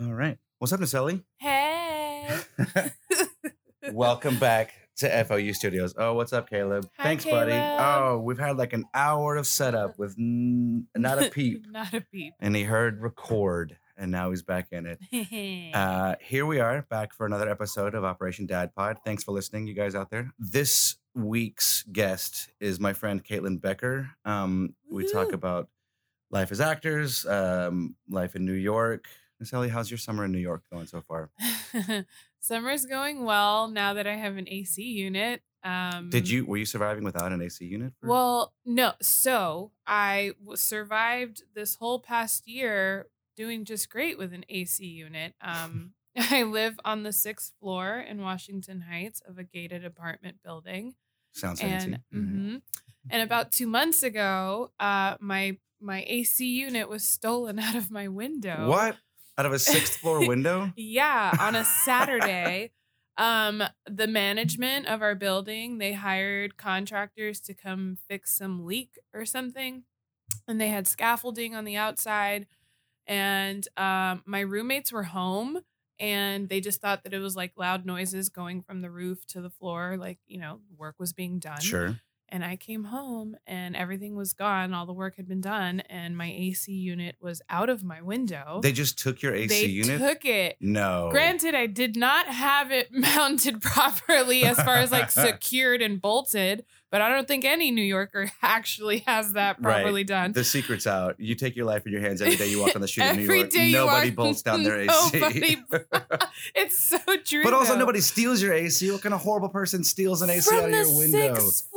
All right. What's up, Naselli? Hey. Welcome back to FOU Studios. Oh, what's up, Caleb? Hi, Thanks, buddy. Oh, we've had like an hour of setup with n- not a peep. Not a peep. and he heard record, and now he's back in it. Uh, here we are back for another episode of Operation Dad Pod. Thanks for listening, you guys out there. This week's guest is my friend Caitlin Becker. Um, we talk about life as actors, um, life in New York. Miss Ellie, how's your summer in New York going so far? Summer's going well now that I have an AC unit. Um, Did you were you surviving without an AC unit? for- Well, no. So I w- survived this whole past year doing just great with an AC unit. Um, I live on the sixth floor in Washington Heights of a gated apartment building. sounds fancy. and Mhm. mhm. and about two months ago, uh, my my AC unit was stolen out of my window. What? Out of a sixth floor window? Yeah, on a Saturday. um, the management of our building, they hired contractors to come fix some leak or something. And they had scaffolding on the outside. And um, my roommates were home and they just thought that it was like loud noises going from the roof to the floor, like, you know, work was being done. Sure. And I came home and everything was gone. All the work had been done, and my AC unit was out of my window. They just took your AC They unit? took it. no. Granted, I did not have it mounted properly as far as like secured and bolted, but I don't think any New Yorker actually has that Right. properly done. The secret's out. You take your life in your hands every day you walk on the street in New York. Nobody walk- bolts down their AC. It's so true. but also, though. nobody steals your AC. What kind of horrible person steals an AC From out of your window? sixth.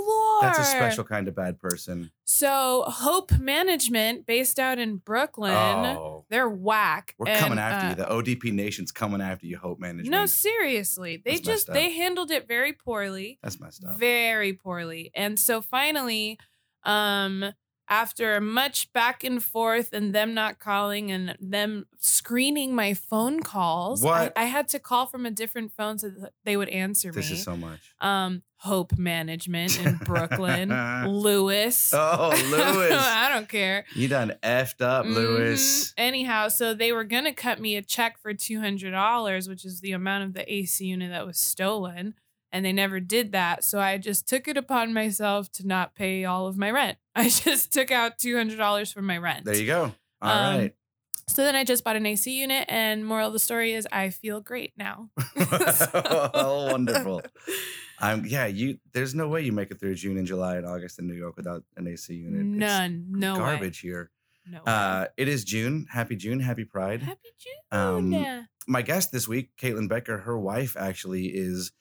That's a special kind of bad person. So Hope Management, based out in Brooklyn, oh, they're whack. we're And, coming after uh, you. The ODP Nation's coming after you, Hope Management. No, seriously. They That's just they handled it very poorly. That's messed up. Very poorly. And so finally, um after much back and forth and them not calling and them screening my phone calls, What? I, I had to call from a different phone so that they would answer me. This me. is so much. um, Hope Management in Brooklyn, Lewis. Oh, Lewis. I don't care. You done effed up, Lewis. Mhm. Anyhow, so they were gonna cut me a check for two hundred dollars, which is the amount of the AC unit that was stolen, and they never did that. So I just took it upon myself to not pay all of my rent. I just took out two hundred dollars from my rent. There you go. All Um, right. So then I just bought an AC unit, and moral of the story is I feel great now. oh, wonderful. I'm yeah, you there's no way you make it through June and July and August in New York without an AC unit. It's None, no way. garbage here. No. Uh it is June. Happy June, happy Pride. Happy June. um, My guest this week, Caitlin Becker, her wife actually is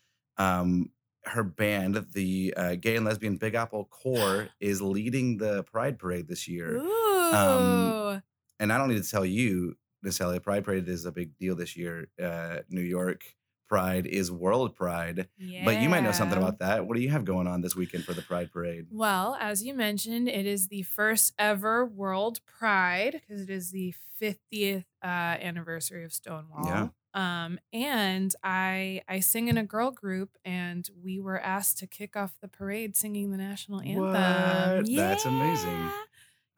um her band, the uh, Gay and Lesbian Big Apple Corps, is leading the Pride Parade this year. Ooh. um, And I don't need to tell you, Natalia, Pride Parade is a big deal this year. Uh, New York Pride is World Pride. But you might know something about that. What do you have going on this weekend for the Pride Parade? Well, as you mentioned, it is the first ever World Pride because it is the 50th uh, anniversary of Stonewall. Yeah. Um, and I I sing in a girl group, and we were asked to kick off the parade singing the national anthem. What? That's amazing.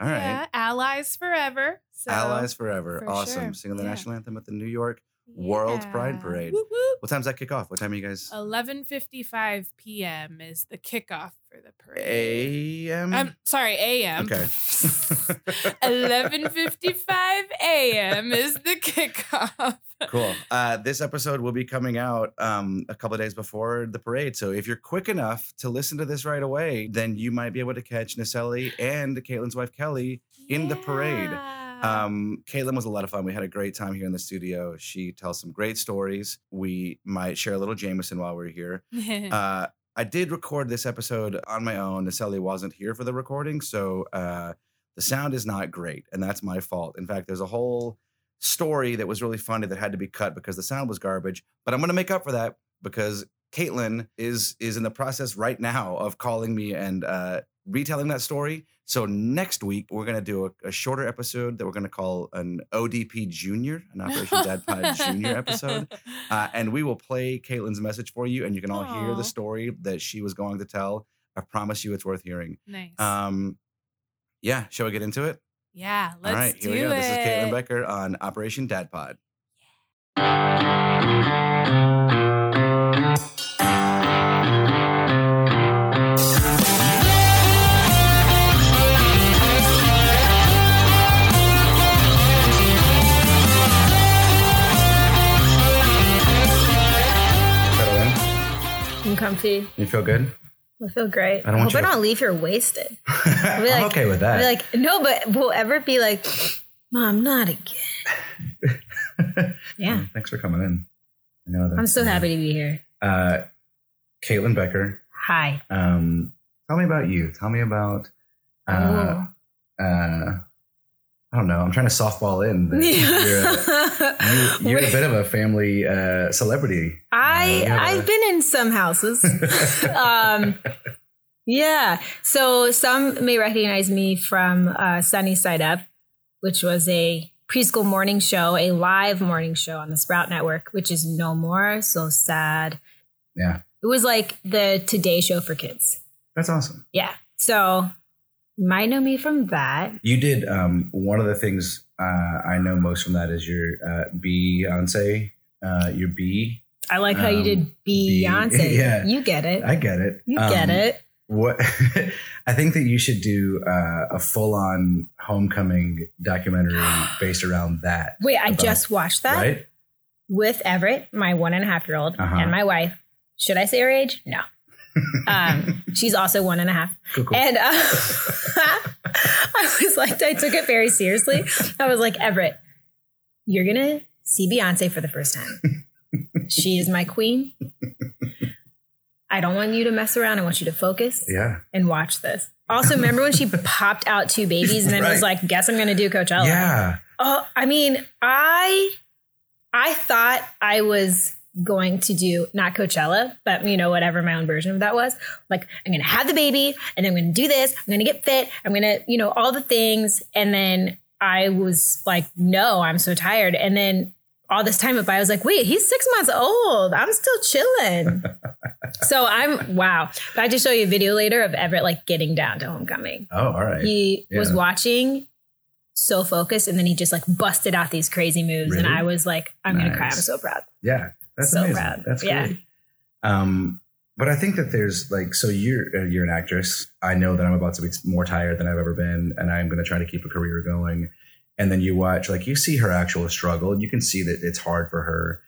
All right. Yeah, allies forever. So, Allies Forever. for awesome. sure. Singing the Yeah. national anthem at the New York. World Pride Parade. Whoop, whoop. What time's that kick off? What time are you guys? 11:55 p.m. is the kickoff for the parade. AM? I'm sorry, a.m. Okay. 11:55 a.m. is the kickoff. cool. Uh, this episode will be coming out um, a couple of days before the parade. So if you're quick enough to listen to this right away, then you might be able to catch Naselli and Caitlin's wife Kelly in the parade. Um, Caitlin was a lot of fun. We had a great time here in the studio. She tells some great stories. We might share a little Jameson while we're here. Uh, I did record this episode on my own. Naselli wasn't here for the recording, so uh, the sound is not great, and that's my fault. In fact, there's a whole story that was really funny that had to be cut because the sound was garbage. But I'm going to make up for that because Caitlin is is in the process right now of calling me and uh, retelling that story. So next week we're going to do a, a shorter episode that we're going to call an ODP Junior, an Operation Dad Pod Junior episode. Uh, and we will play Caitlin's message for you, and you can all hear the story that she was going to tell. I promise you, it's worth hearing. nice. Um, yeah, shall we get into it? yeah, let's all right, here we go. it. This is Caitlin Becker on Operation Dad Pod. Settle comfy. You feel good? I feel great. I don't I, want hope I you to- don't leave here wasted. I'm be like- okay with that. I'll be like, no, but we'll ever be like, Mom, not again. Yeah. Well, Thanks for coming in. I know that. I'm so happy to be here. Uh, Caitlin Becker, Hi. um, tell me about you. Tell me about. Uh, Oh. uh, I don't know. I'm trying to softball in. that You're, a, you, you're a bit of a family uh, celebrity. I Yeah. I've been in some houses. um, yeah. So some may recognize me from uh, Sunny Side Up, which was a preschool morning show, a live morning show on the Sprout Network, which is no more. So sad. Yeah, It was like the Today Show for kids. that's awesome. Yeah. So might know me from that. You did um, one of the things uh, I know most from that is your uh, Beyonce, uh, your B. I like how you Um, did Be- Beyonce. yeah. You get it. I get it. you get Um, it. What I think that you should do uh, a full-on homecoming documentary based around that. Wait, I about- just watched that Right? with Everett, my one and a half year old, Uh-huh. and my wife. Should I say her age? No. Um, she's also one and a half. Cool, cool. And uh, I was like, I took it very seriously. I was like, Everett, you're going to see Beyonce for the first time. She is my queen. I don't want you to mess around. I want you to focus yeah. and watch this. Also, remember when she popped out two babies and then was like, guess I'm going to do Coachella? Yeah. Oh, I mean, I I thought I was going to do not Coachella, but you know, whatever my own version of that was. Like, I'm gonna have the baby and then I'm gonna do this, I'm gonna get fit, I'm gonna, you know, all the things. And then I was like, no, I'm so tired. And then all this time went by, I was like, wait, he's six months old. I'm still chilling. so I'm wow. But I to show you a video later of Everett like getting down to homecoming Oh, all right. he was watching so focused and then he just like busted out these crazy moves and i was like i'm gonna cry i'm so proud yeah. That's so amazing. proud. That's Yeah. great. Um, but I think that there's like, so you're uh, you're an actress. I know that I'm about to be more tired than I've ever been, and I'm going to try to keep a career going. And then you watch, like, you see her actual struggle. You can see that it's hard for her,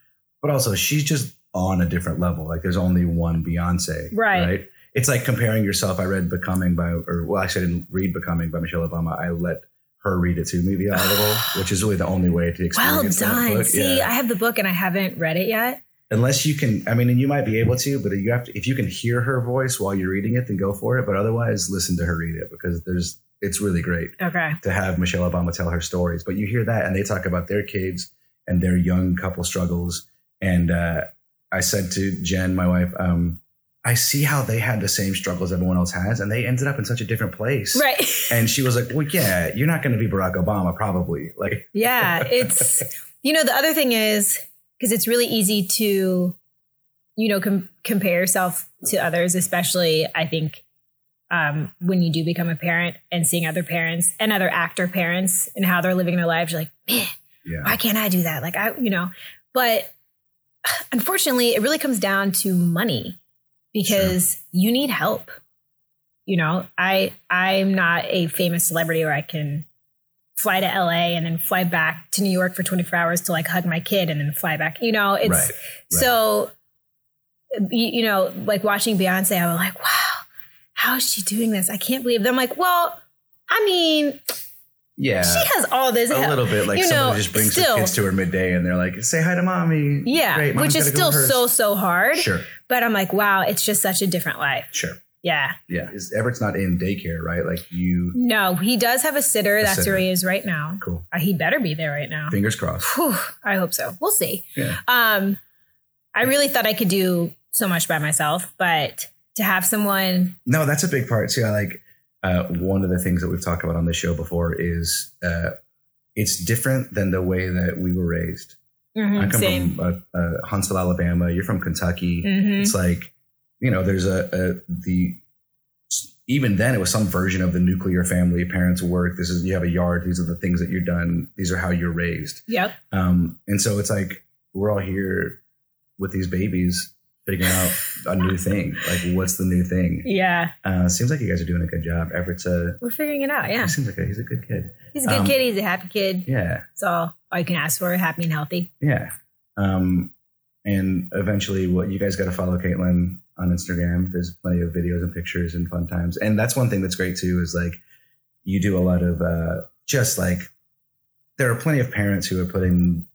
but also she's just on a different level. Like, there's only one Beyonce, Right. Right. It's like comparing yourself. I read Becoming by, or well, actually, I didn't read Becoming by Michelle Obama. I let her read it to me via Audible, which is really the only way to well experience that done. book. see Yeah. I have the book and i haven't read it yet. Unless you can i mean and you might be able to but you have to if you can hear her voice while you're reading it then go for it. But otherwise listen to her read it because there's it's really great okay. to have michelle obama tell her stories. But you hear that and they talk about their kids and their young couple struggles. And uh, i said to jen my wife um, i see how they had the same struggles everyone else has and they ended up in such a different place. Right. And she was like well yeah you're not going to be barack obama probably. Like yeah it's you know the other thing is because it's really easy to you know com- compare yourself to others especially i think um, when you do become a parent and seeing other parents and other actor parents and how they're living their lives you're like man yeah. why can't I do that? Like I, you know, but unfortunately, it really comes down to money because you need help. You know, I I'm not a famous celebrity where I can fly to LA and then fly back to New York for 24 hours to like hug my kid and then fly back. You know, it's right so you, you know, like watching Beyonce, I was like, wow, how is she doing this? I can't believe. It. I'm like, well, I mean, yeah she has all this a help. little bit like you somebody know, just brings still- their kids to her midday and they're like, say hi to mommy. Yeah, Great, which is still so so hard. Sure, But I'm like, wow, it's just such a different life. sure. Yeah. Yeah. Is Everett's not in daycare, right? Like you No, he does have a sitter. A That's sitter. where he is right now. cool. Uh, he better be there right now. Fingers crossed. Whew, I hope so. We'll see. Yeah. Um, I really thought I could do so much by myself, but to have someone, No, that's a big part too. I like uh, one of the things that we've talked about on this show before is uh, it's different than the way that we were raised. Mhm, I come same. from uh, Huntsville, Alabama. You're from Kentucky. Mhm. It's like, you know, there's a, a the even then it was some version of the nuclear family. Parents work. This is you have a yard. These are the things that you're done. These are how you're raised. Yep. Um, and so it's like we're all here with these babies figuring out a new thing. Like, what's the new thing? Yeah. Uh, seems like you guys are doing a good job. Everett's a, We're figuring it out. Yeah. he seems like a, he's a good kid. He's a good Um, kid. He's a happy kid. Yeah. That's all, all you can ask for. Happy and healthy. Yeah. Um, and eventually, what you guys got to follow Caitlin on Instagram. There's plenty of videos and pictures and fun times. And that's one thing that's great too is like you do a lot of uh, just like there are plenty of parents who are putting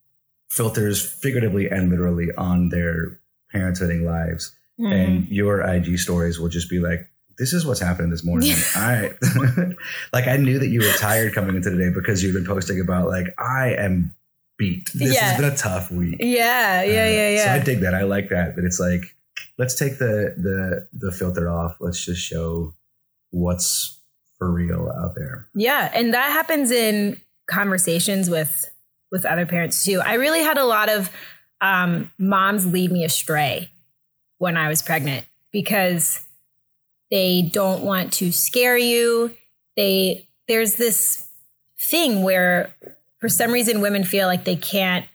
filters figuratively and literally on their parenthooding lives. Mm-hmm. And your IG stories will just be like, this is what's happening this morning. I like I knew that you were tired coming into today because you've been posting about like I am beat. This Yeah. has been a tough week. yeah. Yeah. Uh, Yeah. So I Yeah. dig that. I like that. That it's like, let's take the the the filter off. Let's just show what's for real out there. Yeah, and that happens in conversations with with other parents too. I really had a lot of um, moms lead me astray when I was pregnant because they don't want to scare you. They there's this thing where for some reason women feel like they can't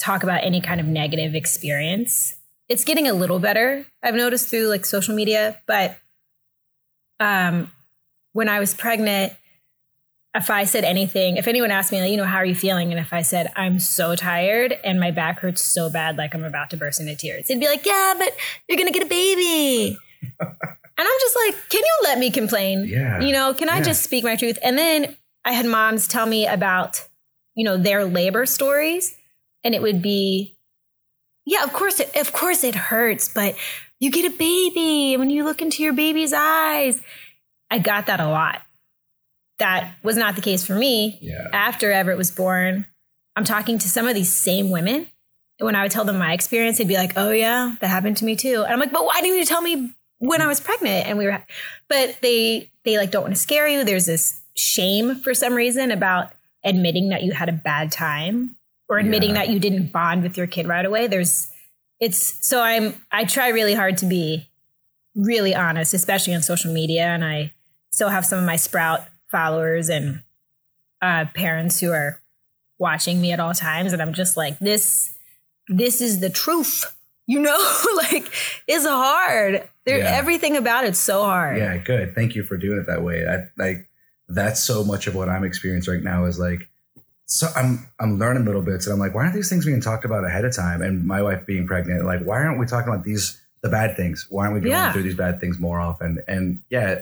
talk about any kind of negative experience. It's getting a little better. I've noticed through like social media, but um when I was pregnant, if I said anything, if anyone asked me, like, you know, how are you feeling? And if I said, I'm so tired and my back hurts so bad, like I'm about to burst into tears, they'd be like, yeah, but you're going to get a baby. and I'm just like, can you let me complain? Yeah. You know, can I Yeah. just speak my truth? And then I had moms tell me about, you know, their labor stories. And it would be, yeah, of course, it, of course it hurts, but you get a baby and when you look into your baby's eyes. I got that a lot. That was not the case for me. Yeah. After Everett was born, I'm talking to some of these same women. And when I would tell them my experience, they'd be like, oh, yeah, that happened to me too. And I'm like, but why didn't you tell me when I was pregnant? And we were, but they, they like don't want to scare you. There's this shame for some reason about admitting that you had a bad time or admitting Yeah. that you didn't bond with your kid right away. There's, it's, so I'm, I try really hard to be really honest, especially on social media. And I still have some of my Sprout followers and uh, parents who are watching me at all times. And I'm just like, this, this is the truth. You know, like it's hard. There, Yeah. everything about it's so hard. Yeah, good. Thank you for doing it that way. I like that's so much of what I'm experiencing right now is like so I'm I'm learning little bits and I'm like, why aren't these things being talked about ahead of time? And my wife being pregnant, like, why aren't we talking about these the bad things? Why aren't we going Yeah. through these bad things more often? And yeah,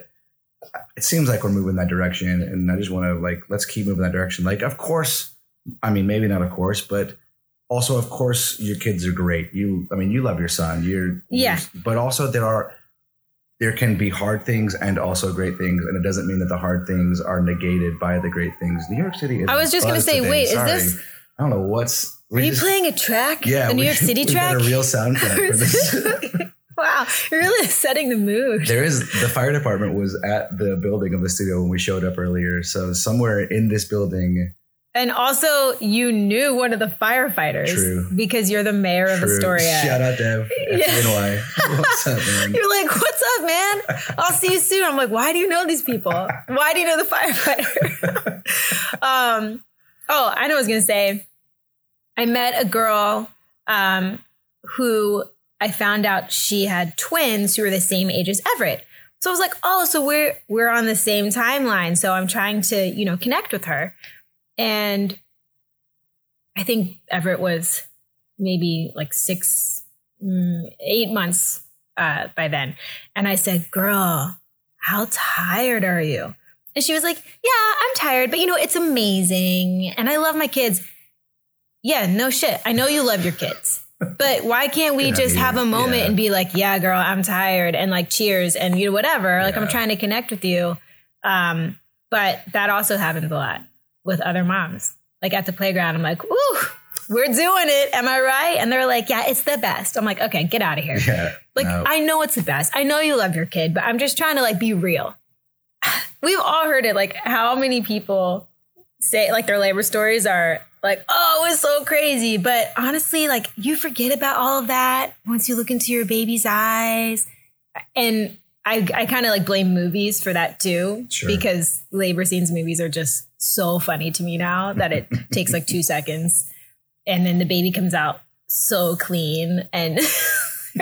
it seems like we're moving that direction. And I just want to like let's keep moving that direction. Like, of course, I mean, maybe not of course, but also of course your kids are great. You I mean, you love your son. You're Yeah. you're- but also there are there can be hard things and also great things, and it doesn't mean that the hard things are negated by the great things. New York City is. I was just gonna say, today. wait, is this- I don't know what's. Are you playing a track? Yeah, the New York City we got track. a real soundtrack for this. wow, you're really setting the mood. there is the fire department was at the building of the studio when we showed up earlier. So somewhere in this building, And also, you knew one of the firefighters True. because you're the mayor of True. Astoria. Shout out Dev, Yeah. FNY. What's up, man? You're like, what's up, man? I'll see you soon. I'm like, why do you know these people? Why do you know the firefighter? um, oh, I know what I was gonna say. I met a girl um, who I found out she had twins who were the same age as Everett. So I was like, oh, so we're we're on the same timeline. So I'm trying to, you know, connect with her. And I think Everett was maybe like six, mm, eight months uh, by then. And I said, Girl, how tired are you? And she was like, Yeah, I'm tired, but you know, it's amazing. And I love my kids. Yeah, no shit. I know you love your kids. But why can't we Good just you. have a moment Yeah. and be like, yeah, girl, I'm tired and like cheers and you know, whatever. Like I'm trying to connect with you. Um, but that also happens a lot with other moms. Like at the playground, I'm like, woo, we're doing it. Am I right? And they're like, yeah, it's the best. I'm like, okay, get out of here. Yeah. Like, no. I know it's the best. I know you love your kid, but I'm just trying to like be real. We've all heard it. Like, how many people say like their labor stories are like, oh, it was so crazy. But honestly, like you forget about all of that once you look into your baby's eyes. And I, I kind of like blame movies for that too, Sure. because labor scenes movies are just so funny to me now that it takes like two seconds and then the baby comes out so clean and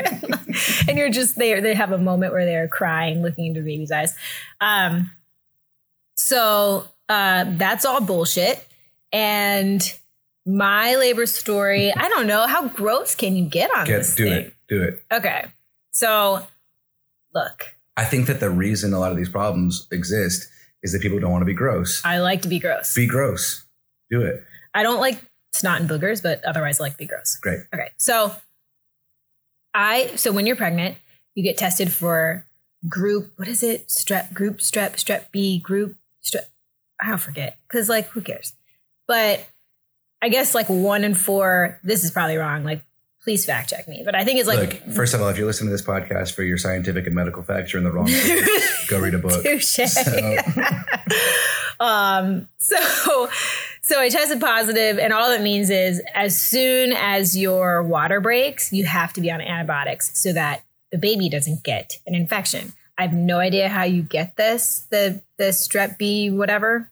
and you're just there they have a moment where they're crying looking into baby's eyes um so uh that's all bullshit and my labor story i don't know how gross can you get on Get, this do thing? it. Do it. okay so look I think that the reason a lot of these problems exist is that people don't want to be gross. i like to be gross Be gross. Do it. i don't like snot and boogers but otherwise i like to be gross Great. Okay. So I so when you're pregnant, you get tested for group what is it? Strep group strep strep B group strep I don't forget cuz like who cares. But I guess like 1 in 4 this is probably wrong like please fact check me. But I think it's like Look, first of all, if you listen to this podcast for your scientific and medical facts, you're in the wrong place. Go read a book. Touche. So- um, so, so I tested positive, and all that means is as soon as your water breaks, you have to be on antibiotics so that the baby doesn't get an infection. I have no idea how you get this, the the strep B, whatever,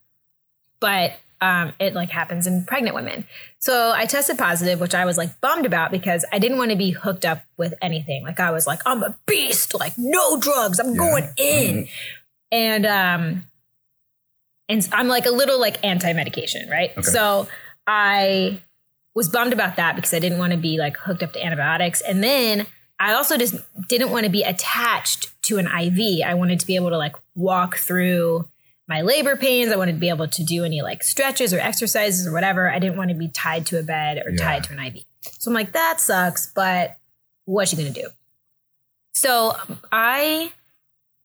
but um, it like happens in pregnant women. So I tested positive, which I was like bummed about because I didn't want to be hooked up with anything. Like I was like, I'm a beast, like no drugs, I'm Yeah. going in. And um and I'm like a little like anti-medication, right? Okay. So I was bummed about that because I didn't want to be like hooked up to antibiotics. And then I also just didn't want to be attached to an IV. I wanted to be able to like walk through my labor pains. I wanted to be able to do any like stretches or exercises or whatever. I didn't want to be tied to a bed or Yeah. tied to an IV. So I'm like, that sucks, but what's she gonna do? So I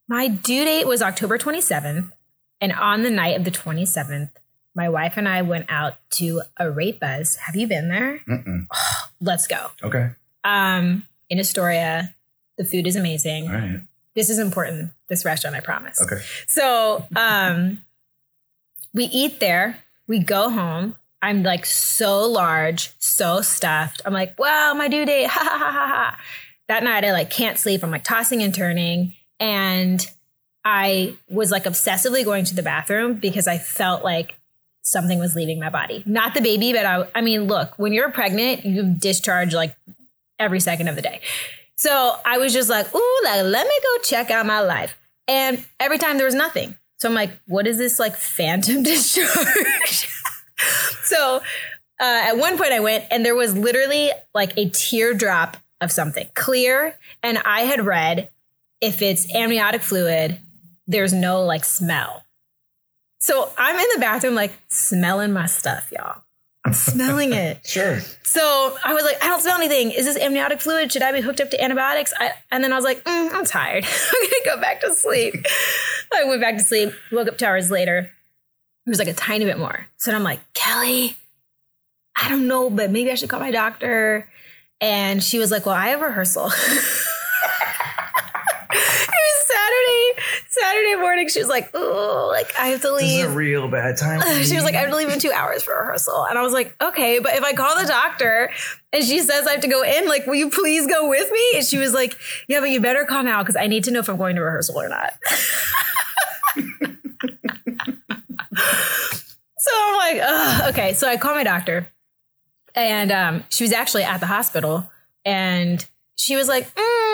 my due date was October 27th. And on the night of the 27th, my wife and I went out to Arepas. Have you been there? Mm-mm. Let's go. Okay. Um, in Astoria, the food is amazing. Right. This is important. This restaurant, I promise. Okay. So um, we eat there. We go home. I'm like so large, so stuffed. I'm like, wow, my due date. Ha ha ha ha ha. That night I like can't sleep. I'm like tossing and turning. And I was like obsessively going to the bathroom because I felt like something was leaving my body. Not the baby, but I I mean, look, when you're pregnant, you discharge like every second of the day. So I was just like, ooh, like, let me go check out my life. And every time there was nothing. So I'm like, what is this like phantom discharge? so uh, at one point I went and there was literally like a teardrop of something clear. And I had read if it's amniotic fluid, there's no like smell. So I'm in the bathroom, like smelling my stuff, y'all. Smelling it. Sure. So I was like, I don't smell anything. Is this amniotic fluid? Should I be hooked up to antibiotics? I, and then I was like, mm, I'm tired. I'm gonna go back to sleep. I went back to sleep. Woke up two hours later. It was like a tiny bit more. So then I'm like, Kelly, I don't know, but maybe I should call my doctor. And she was like, Well, I have rehearsal. it was Saturday, Saturday morning. She was like, Oh, like I have to This leave is a real bad time. she was like, I have to leave in two hours for rehearsal. And I was like, okay, but if I call the doctor and she says I have to go in, like, will you please go with me? And she was like, yeah, but you better call now because I need to know if I'm going to rehearsal or not. so I'm like, Ugh. okay. So I call my doctor and um, she was actually at the hospital and she was like, mm,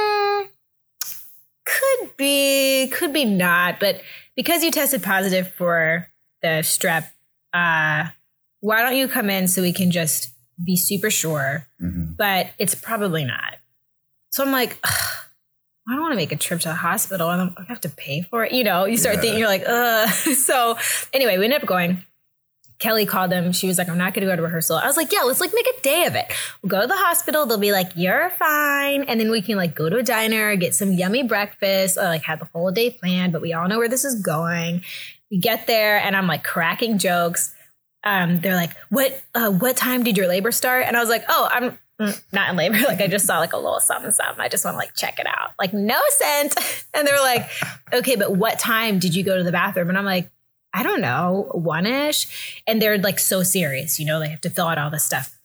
could be, could be not. But because you tested positive for the strep, uh, why don't you come in so we can just be super sure? Mhm. But it's probably not. So I'm like, I don't want to make a trip to the hospital and I have to pay for it. You know, you start Yeah. thinking, you're like, ugh. So anyway, we ended up going. Kelly called them. She was like, I'm not going to go to rehearsal. I was like, yeah, let's like make a day of it. We'll go to the hospital. They'll be like, you're fine. And then we can like go to a diner, get some yummy breakfast, or like have the whole day planned, but we all know where this is going. We get there and I'm like cracking jokes. Um, they're like, what, uh, what time did your labor start? And I was like, oh, I'm mm, not in labor. Like I just saw like a little something, something. I just want to like check it out. Like no scent. And they're like, okay, but what time did you go to the bathroom? And I'm like, I don't know, one ish. And they're like so serious, you know, they have to fill out all this stuff.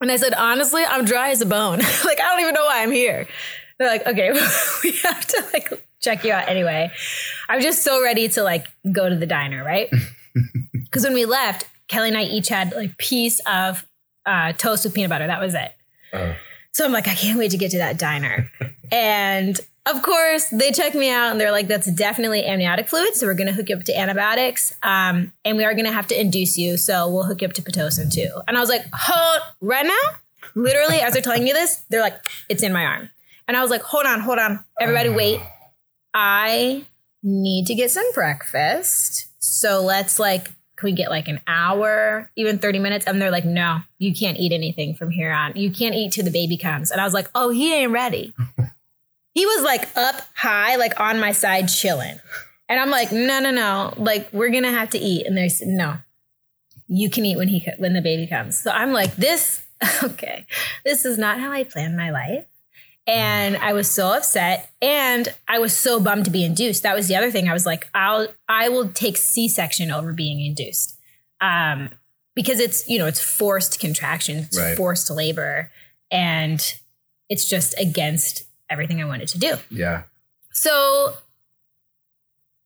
And I said, honestly, I'm dry as a bone. like, I don't even know why I'm here. They're like, okay, we have to like check you out anyway. I'm just so ready to like go to the diner, right? Because when we left, Kelly and I each had like piece of uh, toast with peanut butter. That was it. Oh. So I'm like, I can't wait to get to that diner. and of course, they check me out and they're like, that's definitely amniotic fluid. So we're going to hook you up to antibiotics. Um, and we are going to have to induce you. So we'll hook you up to Pitocin too. And I was like, hold, right now? Literally, as they're telling me this, they're like, it's in my arm. And I was like, hold on, hold on. Everybody wait. I need to get some breakfast. So let's like, can we get like an hour, even 30 minutes? And they're like, no, you can't eat anything from here on. You can't eat till the baby comes. And I was like, oh, he ain't ready. He was like up high, like on my side, chilling. And I'm like, no, no, no. Like, we're going to have to eat. And there's no, you can eat when he, when the baby comes. So I'm like, this, okay, this is not how I planned my life. And I was so upset and I was so bummed to be induced. That was the other thing. I was like, I'll I will take C-section over being induced. Um, because it's, you know, it's forced contraction, it's Right. forced labor, and it's just against everything I wanted to do. Yeah. So,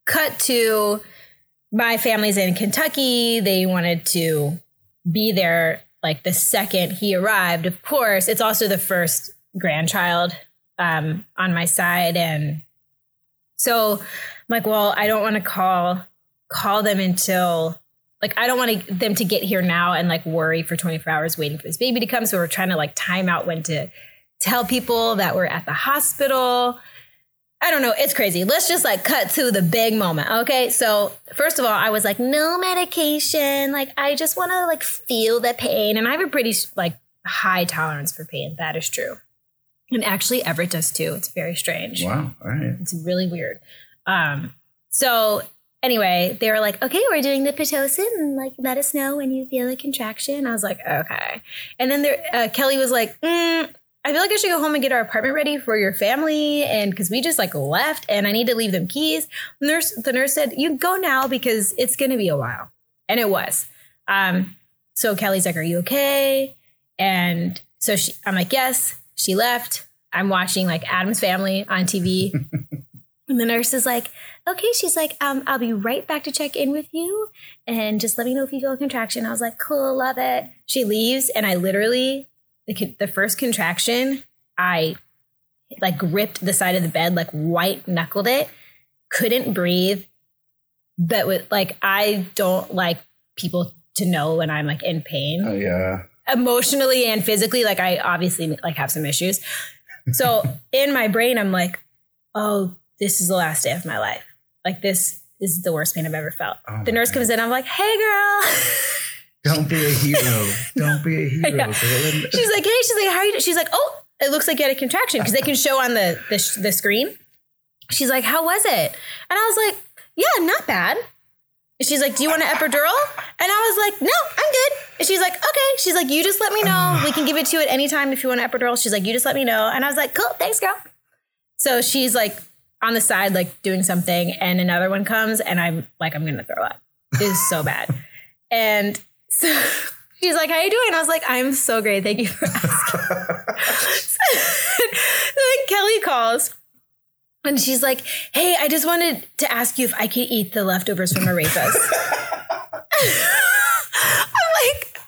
cut to my family's in Kentucky. They wanted to be there like the second he arrived. Of course, it's also the first grandchild um, on my side, and so I'm like, well, I don't want to call call them until like I don't want to, them to get here now and like worry for 24 hours waiting for this baby to come. So we're trying to like time out when to tell people that we're at the hospital. I don't know. It's crazy. Let's just like cut to the big moment. Okay. So, first of all, I was like, no medication. Like, I just want to like feel the pain. And I have a pretty like high tolerance for pain. That is true. And actually, Everett does too. It's very strange. Wow. All right. It's really weird. Um, so anyway, they were like, okay, we're doing the Pitocin and like let us know when you feel a contraction. I was like, okay. And then there, uh, Kelly was like, mm, I feel like I should go home and get our apartment ready for your family. And because we just like left and I need to leave them keys. The nurse, the nurse said, you go now because it's going to be a while. And it was. Um, so Kelly's like, are you okay? And so she, I'm like, yes. She left. I'm watching like Addams Family on TV. and the nurse is like, okay. She's like, um, I'll be right back to check in with you. And just let me know if you feel a contraction. I was like, cool, love it. She leaves. And I literally, the, the first contraction, I like gripped the side of the bed, like white knuckled it, couldn't breathe. But with like, I don't like people to know when I'm like in pain. Oh yeah. emotionally and physically like i obviously like have some issues. So in my brain i'm like oh this is the last day of my life. Like this is the worst pain i've ever felt. Oh, the nurse comes in i'm like hey girl Don't be a hero. Don't be a hero. Yeah. she's like hey she's like how are you she's like oh it looks like you had a contraction because they can show on the, the sh- the screen. She's like how was it? And i was like yeah not bad. And she's like do you want an epidural? And i was like no i'm good. And she's like okay. She's like you just let me know. We can give it to you at any time if you want an epidural. She's like you just let me know. And i was like cool thanks girl. So she's like on the side like doing something and another one comes and i'm like i'm gonna throw up. It is so bad. And so she's like how are you doing i was like i'm so great thank you for asking then Kelly calls and she's like, Hey, I just wanted to ask you if I could eat the leftovers from arepas. I'm like,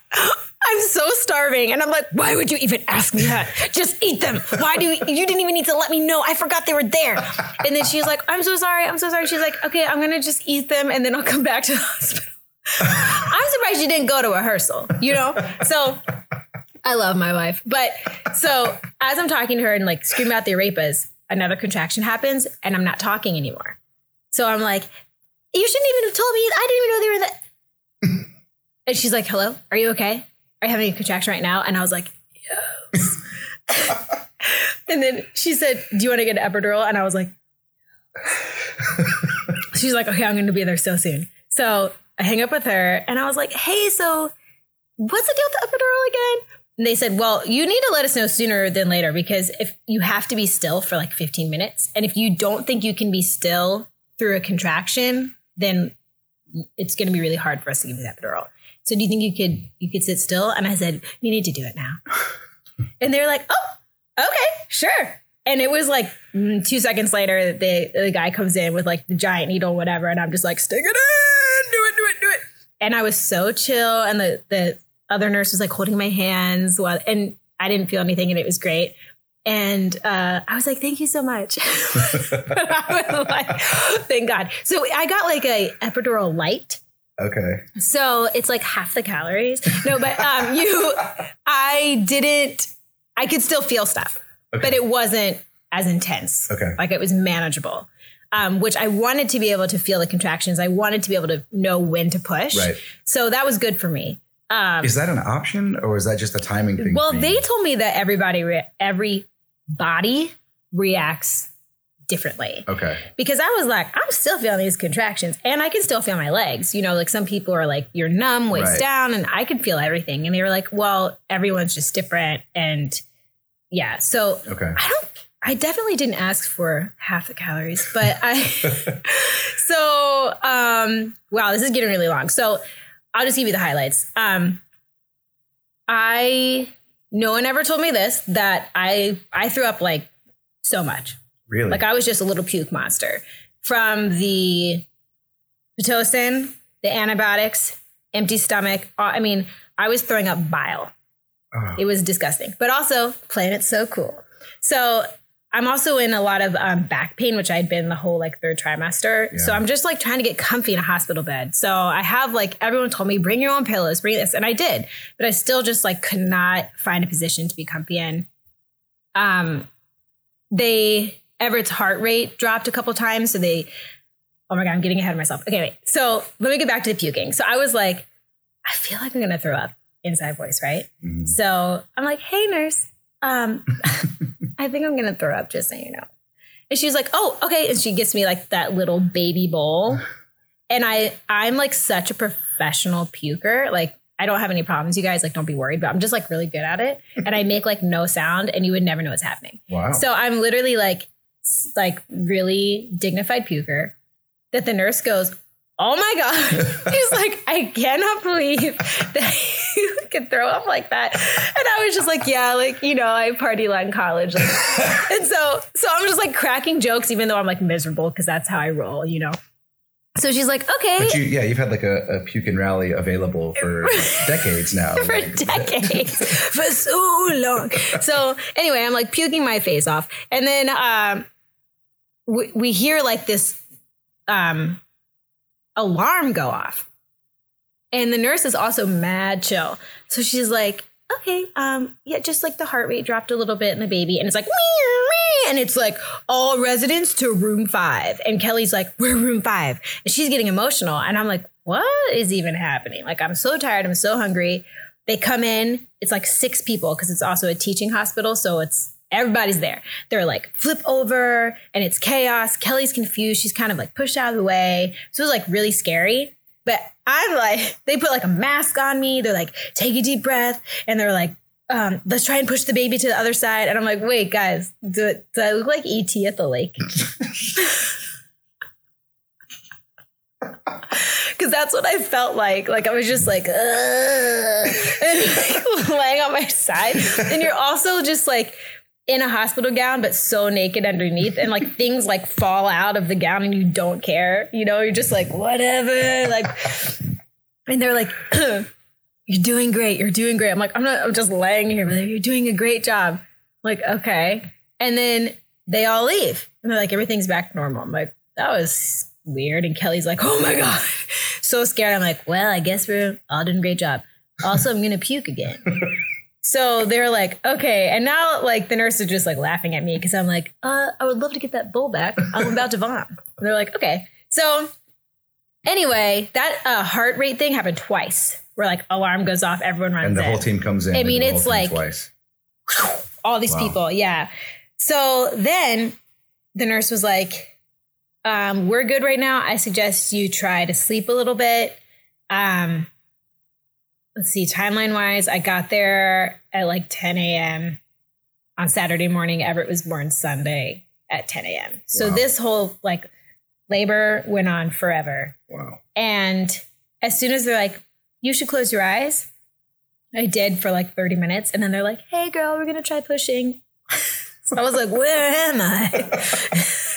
I'm so starving. And I'm like, why would you even ask me that? Just eat them. Why do you, you didn't even need to let me know? I forgot they were there. And then she's like, I'm so sorry. I'm so sorry. She's like, okay, I'm going to just eat them and then I'll come back to the hospital. I'm surprised you didn't go to rehearsal, you know? So I love my wife. But so as I'm talking to her and like screaming out the arepas, another contraction happens and I'm not talking anymore. So I'm like, you shouldn't even have told me. I didn't even know they were that. and she's like, hello, are you okay? Are you having a contraction right now? And I was like, yes. and then she said, do you want to get an epidural? And I was like, she's like, okay, I'm going to be there so soon. So I hang up with her and I was like, hey, so what's the deal with the epidural again? And they said, well, you need to let us know sooner than later because if you have to be still for like 15 minutes, and if you don't think you can be still through a contraction, then it's going to be really hard for us to give you the epidural. So do you think you could you could sit still? And I said, you need to do it now. and they're like, oh, okay, sure. And it was like mm, two seconds later, the the guy comes in with like the giant needle, whatever, and I'm just like, stick it in, do it, do it, do it. And I was so chill, and the the other nurse was like holding my hands while, and I didn't feel anything and it was great. And uh, I was like, thank you so much. Like, thank God. So I got like a epidural light. okay. So it's like half the calories. No, but um, you, I didn't, I could still feel stuff, Okay. but it wasn't as intense. Okay. Like it was manageable, um, which I wanted to be able to feel the contractions. I wanted to be able to know when to push. Right. So that was good for me. Um, Is that an option or is that just a timing thing? well, they told me that everybody, re- every body reacts differently Okay. because I was like, I'm still feeling these contractions and I can still feel my legs. You know, like some people are like, you're numb, waist Right. down, and I can feel everything. And they were like, well, everyone's just different. And yeah, so Okay. I don't, I definitely didn't ask for half the calories, but I, so, um, wow, this is getting really long. So I'll just give you the highlights. Um, I, no one ever told me this that I, I threw up like so much. Really? Like I was just a little puke monster from the Pitocin, the antibiotics, empty stomach. I mean, I was throwing up bile. Oh, It was disgusting, but also Planet's so cool. So I'm also in a lot of um, back pain, which I'd been the whole like third trimester. So I'm just like trying to get comfy in a hospital bed. So I have like everyone told me bring your own pillows, bring this, and I did, but I still just like could not find a position to be comfy in. Um, they Everett's heart rate dropped a couple times, so they. Oh my god, I'm getting ahead of myself. Okay, wait. So let me get back to the puking. So I was like, I feel like I'm gonna throw up inside voice, right? mhm. So I'm like, hey, nurse, um, I think I'm gonna throw up, just so you know. And she's like, oh, okay. And she gets me like that little baby bowl. And I I'm like such a professional puker. Like I don't have any problems, you guys. Like, don't be worried, but I'm just like really good at it. And I make like no sound and you would never know what's happening. Wow. So I'm literally like, like really dignified puker. That the nurse goes, "Oh my god!" He's like, "I cannot believe that you could throw up like that." And I was just like, "Yeah, like you know, I party lot in college." Like, and so, so I'm just like cracking jokes, even though I'm like miserable because that's how I roll, you know. So she's like, "Okay." but you, yeah, you've had like a, a puke and rally available for decades now. for Like, decades, for so long. So anyway, I'm like puking my face off, and then um, we, we hear like this um, alarm go off, and the nurse is also mad chill. So she's like, "Okay, um, yeah, just like the heart rate dropped a little bit in the baby, and it's like." And it's like all residents to room five. And Kelly's like, We're room five. And she's getting emotional. And I'm like, What is even happening? Like, I'm so tired. I'm so hungry. They come in, it's like six people because it's also a teaching hospital. So it's everybody's there. They're like flip over and it's chaos. Kelly's confused. She's kind of like pushed out of the way. So it was like really scary. But I'm like, they put like a mask on me. They're like, take a deep breath. And they're like, um, let's try and push the baby to the other side. And I'm like, wait, guys, do, do I look like ET at the lake? Because that's what I felt like. Like I was just like, and like laying on my side. And you're also just like in a hospital gown, but so naked underneath, and like things like fall out of the gown, and you don't care. You know, you're just like whatever. Like, and they're like. You're doing great. You're doing great. I'm like, I'm not, I'm just laying here, but you're doing a great job. I'm like, okay. And then they all leave. And they're like, everything's back to normal. I'm like, that was weird. And Kelly's like, oh my God. So scared. I'm like, well, I guess we're all doing a great job. Also, I'm gonna puke again. so they're like, okay. And now like the nurse is just like laughing at me because I'm like, uh, I would love to get that bowl back. I'm about to vomit. And they're like, okay. So anyway, that uh, heart rate thing happened twice. Where like alarm goes off, everyone runs and the in whole team comes in. I mean, it's like- twice. all these Wow. people. Yeah. So then the nurse was like, um, we're good right now. I suggest you try to sleep a little bit. Um, let's see, timeline wise, I got there at like 10 a.m. on Saturday morning. Everett was born Sunday at 10 a.m. So Wow. this whole like labor went on forever. Wow. And as soon as they're like, you should close your eyes, I did for like 30 minutes. And then they're like, hey, girl, we're going to try pushing. so I was like, where am I?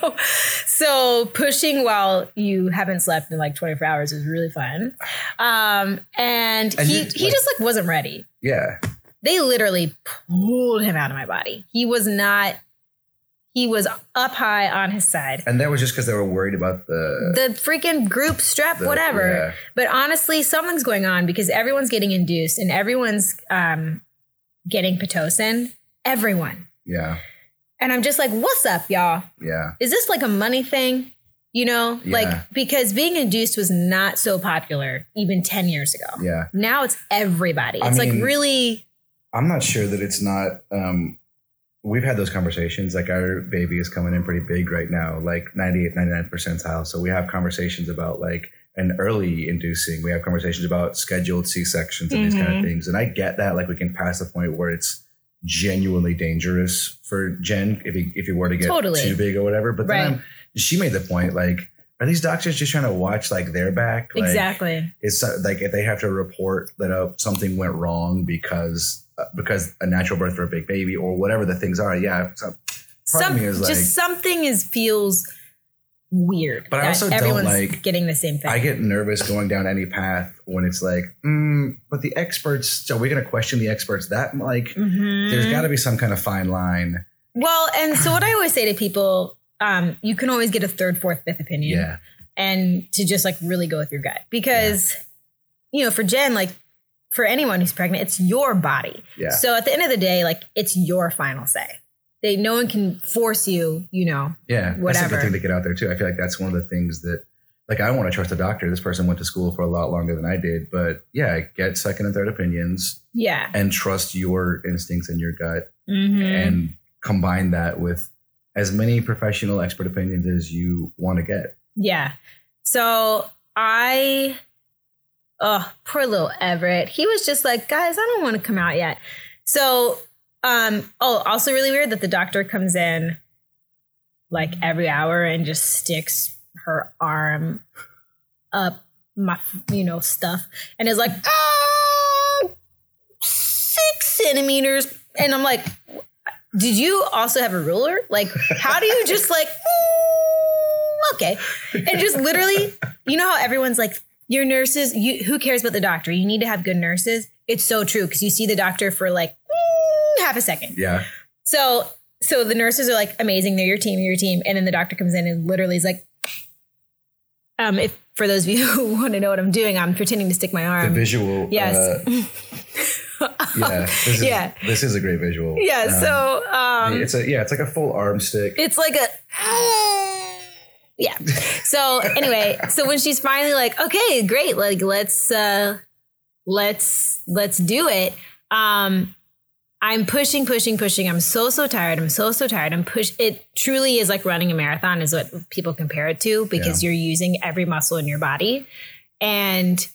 so, so pushing while you haven't slept in like 24 hours is really fun. Um, and, And he, you, he like- just like wasn't ready. Yeah. They literally pulled him out of my body. He was not. He was up high on his side. And that was just because they were worried about the, The freaking group strep, the- whatever. yeah. But honestly, something's going on because everyone's getting induced and everyone's um, getting pitocin. Everyone. Yeah, And I'm just like, what's up, y'all? yeah, Is this like a money thing? You know, Yeah. like because being induced was not so popular even 10 years ago. yeah. Now it's everybody. I It's mean- like really, I'm not sure that it's not. Um, we've had those conversations. Like our baby is coming in pretty big right now, like 98, 99 percentile. So we have conversations about like an early inducing. We have conversations about scheduled C sections and these kind of things. And I get that. Like we can pass the point where it's genuinely dangerous for Jen if he if he were to get Totally. too big or whatever. But then Right. I'm- she made the point like. Are these doctors just trying to watch like their back? Like, exactly. it's like if they have to report that uh, something went wrong because uh, because a natural birth for a big baby or whatever the things are. Yeah, so part of Some, me is like just something is feels weird. But I also don't like- getting the same thing. I get nervous going down any path when it's like, mm, but the experts. So we're going to question the experts. That like, Mhm. there's got to be some kind of fine line. Well, and so what I always say to people, um, you can always get a third, fourth, fifth opinion. Yeah, and to just like really go with your gut because you know for jen like for anyone who's pregnant it's your body yeah, so at the end of the day like it's your final say they no one can force you you know yeah. whatever. That's a good thing to get out there too. I feel like that's one of the things that. Like I want to trust a doctor. This person went to school for a lot longer than I did, but yeah, get second and third opinions yeah and trust your instincts and your gut. Mhm. and combine that with as many professional expert opinions as you want to get. yeah so i oh poor little everett he was just like guys i don't want to come out yet so um oh also really weird that the doctor comes in like every hour and just sticks her arm up my you know stuff and is like ah, six centimeters. And i'm like did you also have a ruler? Like how do you just like mm, okay. And just literally you know how everyone's like your nurses you who cares about the doctor? You need to have good nurses. It's so true because you see the doctor for like half a second Yeah. so so the nurses are like amazing. They're your team, you're your team. And then the doctor comes in and literally is like, um, if for those of you who want to know what I'm doing, I'm pretending to stick my arm. The visual. yes. uh, yeah. This is, Yeah. This is a great visual. yeah. Um, So um it's a yeah. It's like a full arm stick. it's like a yeah. So anyway, so when she's finally like, okay, great, like let's uh let's let's do it. Um I'm pushing, pushing, pushing. I'm so so tired. I'm so so tired. I'm push. It truly is like running a marathon, is what people compare it to, because you're using every muscle in your body, and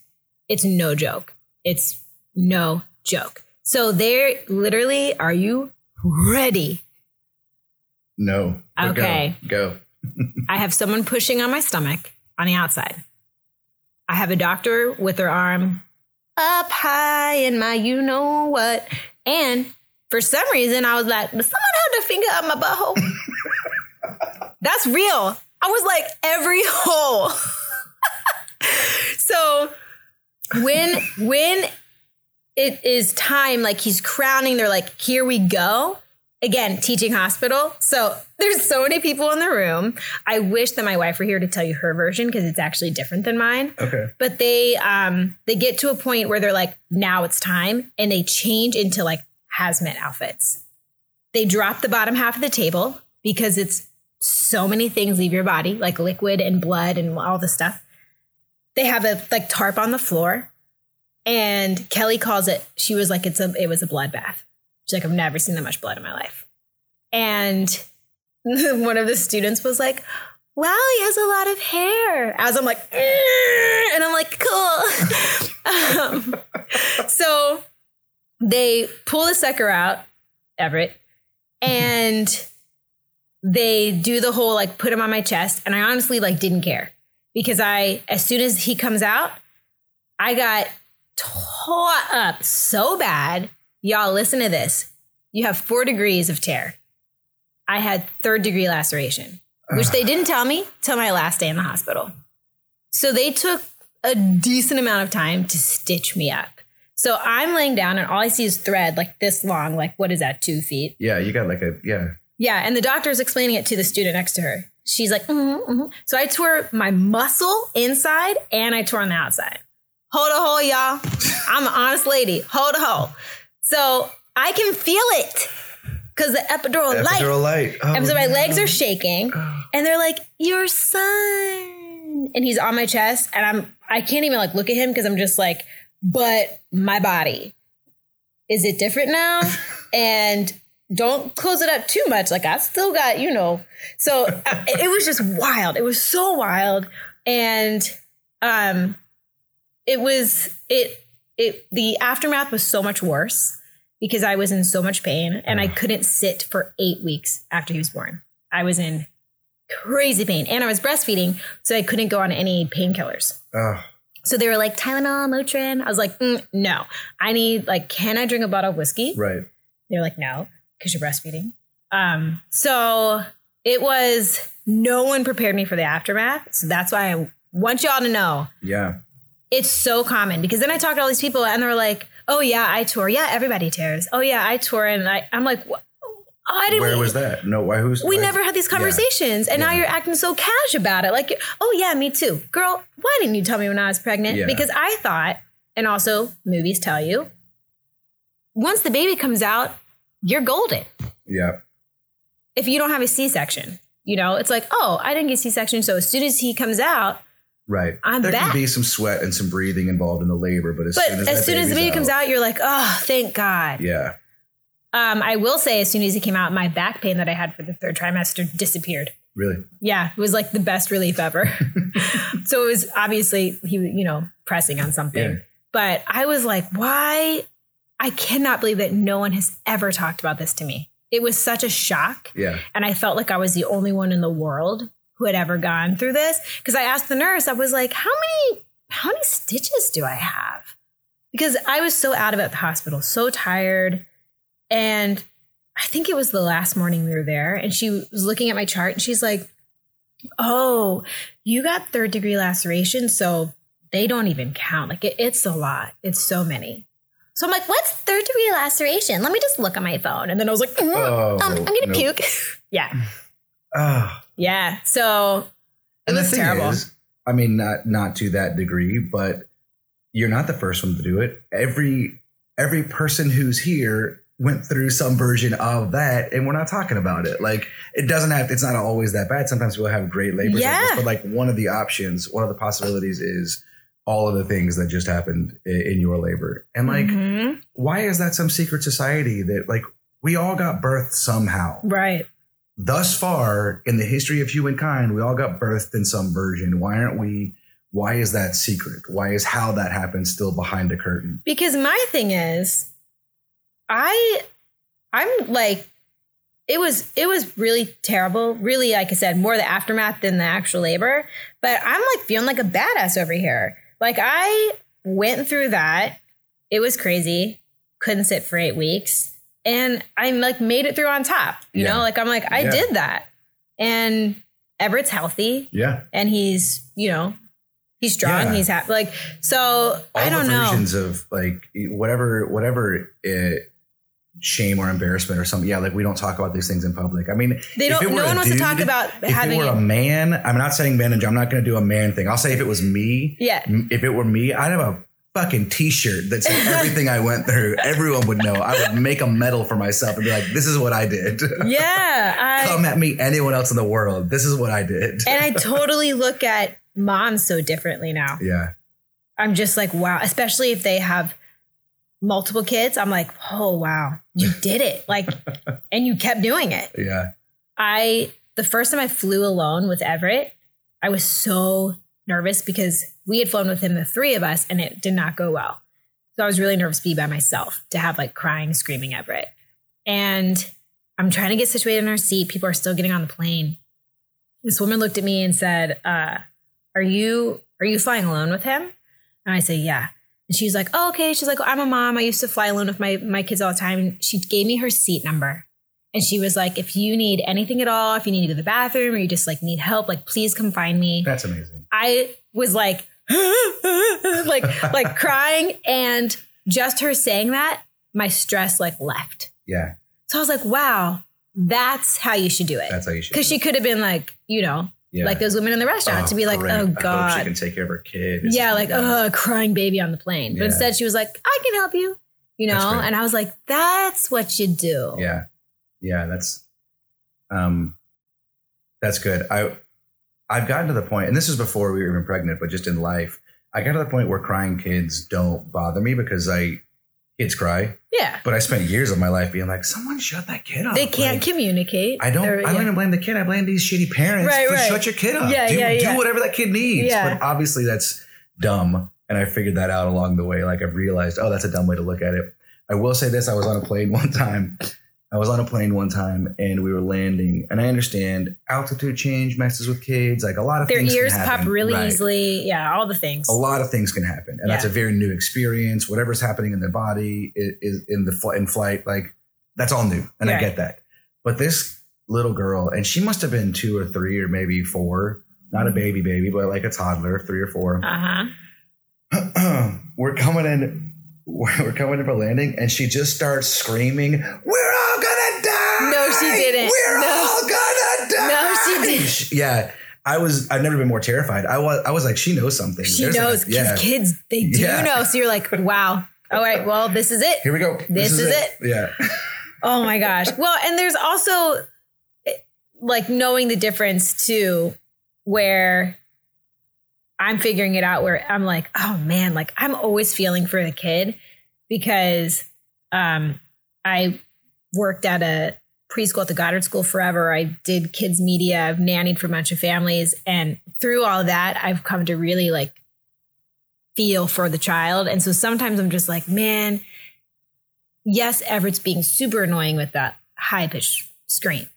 it's no joke. It's no joke. So there, literally, are you ready? no. but go. Okay. Go. I have someone pushing on my stomach on the outside. I have a doctor with her arm up high in my you know what. And for some reason, I was like, does someone have their finger up my butthole? That's real. I was like, every hole. so when when it is time, like he's crowning, they're like, here we go. Again, teaching hospital. So there's so many people in the room. I wish that my wife were here to tell you her version because it's actually different than mine. Okay. But they um they get to a point where they're like, now it's time, and they change into like hazmat outfits. They drop the bottom half of the table because it's so many things leave your body, like liquid and blood and all the stuff. They have a like tarp on the floor. And Kelly calls it, she was like, it's a it was a bloodbath. She's like, I've never seen that much blood in my life. And one of the students was like, wow, he has a lot of hair. As I'm like, "Mm," and I'm like, cool. um, so they pull the sucker out, Everett, and they do the whole like put him on my chest. And I honestly like didn't care because I, as soon as he comes out, I got tore up so bad. Y'all, listen to this. You have four degrees of tear. I had third degree laceration, which they didn't tell me till my last day in the hospital. So they took a decent amount of time to stitch me up. So I'm laying down and all I see is thread like this long, like what is that, two feet? Yeah, you got like a yeah. Yeah. And the doctor's explaining it to the student next to her. She's like, mm-hmm, mm-hmm. so I tore my muscle inside and I tore on the outside. Hold a hole, y'all. I'm an honest lady. Hold a hole. So I can feel it because the epidural, light. Epidural light. Oh, And so my no. legs are shaking, and they're like, "Your son," and he's on my chest, and I'm I can't even like look at him because I'm just like, but my body is it different now? and don't close it up too much. Like I still got you know. So uh, it was just wild. It was so wild, and um, it was it it the aftermath was so much worse because I was in so much pain and I couldn't sit for eight weeks after he was born. I was in crazy pain and I was breastfeeding, so I couldn't go on any painkillers. Ugh. So they were like Tylenol, Motrin. I was like, "Mm, no, I need like, can I drink a bottle of whiskey? right. They're like, no, because you're breastfeeding. Um, so it was no one prepared me for the aftermath. So that's why I want y'all to know Yeah. It's so common because then I talk to all these people and they're like, "Oh yeah, I tour. Yeah, everybody tears. Oh yeah, I tour." And I, I'm like, what? I didn't. Where was that? No, why? Who's? we why- never had these Yeah. conversations, and now you're acting so cash about it. Like, oh yeah, me too, girl. Why didn't you tell me when I was pregnant? Yeah. Because I thought, and also movies tell you, once the baby comes out, you're golden. Yeah. If you don't have a C-section, you know, it's like, oh, I didn't get C-section, so as soon as he comes out, Right. I'm there back. can be some sweat and some breathing involved in the labor, but as but soon as, as soon as the baby comes out, you're like, oh, thank God. yeah. Um, I will say, as soon as he came out, my back pain that I had for the third trimester disappeared. Really. Yeah, it was like the best relief ever. so it was obviously he, you know, pressing on something. Yeah. But I was like, why? I cannot believe that no one has ever talked about this to me. It was such a shock, Yeah. and I felt like I was the only one in the world who had ever gone through this. Because I asked the nurse, I was like, how many, how many stitches do I have? Because I was so out of it at the hospital, so tired. And I think it was the last morning we were there, and she was looking at my chart and she's like, Oh, you got third degree laceration, so they don't even count. Like it, it's a lot. It's so many. So I'm like, what's third degree laceration? Let me just look on my phone. And then I was like, mm, Oh, um, I'm gonna nope. puke. yeah. Oh. Yeah. So it And was the thing terrible. is, I mean, not not to that degree, but you're not the first one to do it. Every every person who's here went through some version of that, and we're not talking about it. Like it doesn't have. It's not always that bad. Sometimes we'll have great labor Yeah. this, but like one of the options, one of the possibilities is all of the things that just happened in your labor, and like Mhm. why is that some secret society that like we all got birthed somehow? right. Thus far in the history of humankind, we all got birthed in some version. Why aren't we? Why is that secret? Why is how that happened still behind a curtain? Because my thing is, I, I'm like, it was it was really terrible. Really, like I said, more the aftermath than the actual labor. But I'm like feeling like a badass over here. Like I went through that. It was crazy. Couldn't sit for eight weeks, and I'm like made it through on top. You Yeah. know, like I'm like I Yeah. did that, and Everett's healthy, Yeah, and he's you know he's strong. Yeah. He's happy. Like so, all I don't the know. versions of like whatever, whatever. Uh, shame or embarrassment or something yeah like we don't talk about these things in public i mean They don't. No one wants to talk about if having it were it. a man i'm not saying man and i'm not going to do a man thing i'll say if it was me yeah, if it were me i'd have a fucking t-shirt that said everything i went through everyone would know i would make a medal for myself and be like this is what i did yeah. I, come at me anyone else in the world this is what i did and I totally look at moms so differently now. yeah I'm just like, wow. Especially if they have multiple kids, I'm like, oh wow, you did it. Like, and you kept doing it. yeah I the first time I flew alone with Everett, I was so nervous because we had flown with him, the three of us, and it did not go well. So I was really nervous to be by myself, to have like crying, screaming Everett. And I'm trying to get situated in our seat. People are still getting on the plane. This woman looked at me and said, uh, "Are you are you flying alone with him?" And I say, "Yeah." And she's like, "Oh, okay." She's like, "I'm a mom. I used to fly alone with my my kids all the time." And she gave me her seat number. And she was like, if you need anything at all, if you need to go to the bathroom or you just like need help, like please come find me. that's amazing I was like, like, like crying. And just her saying that, my stress like left. Yeah, So I was like, wow, that's how you should do it. that's how you should. Because she could have been like, you know, yeah. like those women in the restaurant to be like, great. oh hope she can take care of her kid. Yeah, like, oh, crying baby on the plane. But Yeah. instead she was like, I can help you, you know? And I was like, that's what you do. Yeah. Yeah, that's um that's good. I I've gotten to the point, and this is before we were even pregnant, but just in life, I got to the point where crying kids don't bother me because I kids cry. Yeah. But I spent years of my life being like, someone shut that kid up. They can't Like, communicate. I don't. I don't yeah. even blame the kid. I blame these shitty parents Right, for right. shut your kid up. Yeah, do, yeah, yeah. do whatever that kid needs. Yeah. But obviously, that's dumb, and I figured that out along the way. Like I've realized, oh, that's a dumb way to look at it. I will say this: I was on a plane one time. I was on a plane one time, and we were landing, and I understand altitude change messes with kids. Like a lot of Their things can ears pop really Right. easy. Yeah, all the things. A lot of things can happen, and that's a very new experience. Whatever's happening in their body is, is in the fl- in flight. Like that's all new, and I get that. But this little girl, and she must have been two or three or maybe four, not a baby baby, but like a toddler, three or four. Uh huh. we're coming in. We're coming in for landing, and she just starts screaming, "We're she didn't. We're No. all gonna die. No, she didn't. Yeah, I was. I've never been more terrified. I was. I was like, she knows something. She There's a- knows. 'cause yeah. Kids, they do Yeah. know. So you're like, wow. All right. Well, this is it. Here we go. This is it. Yeah. Oh my gosh. Well, and there's also eh, like knowing the difference too, where I'm figuring it out where I'm like, oh man, like I'm always feeling for the kid because um I worked at a preschool at the Goddard School forever. I did kids media, I've nannied for a bunch of families. And through all that, I've come to really like feel for the child. And so sometimes I'm just like, man, yes, Everett's being super annoying with that high pitched scream.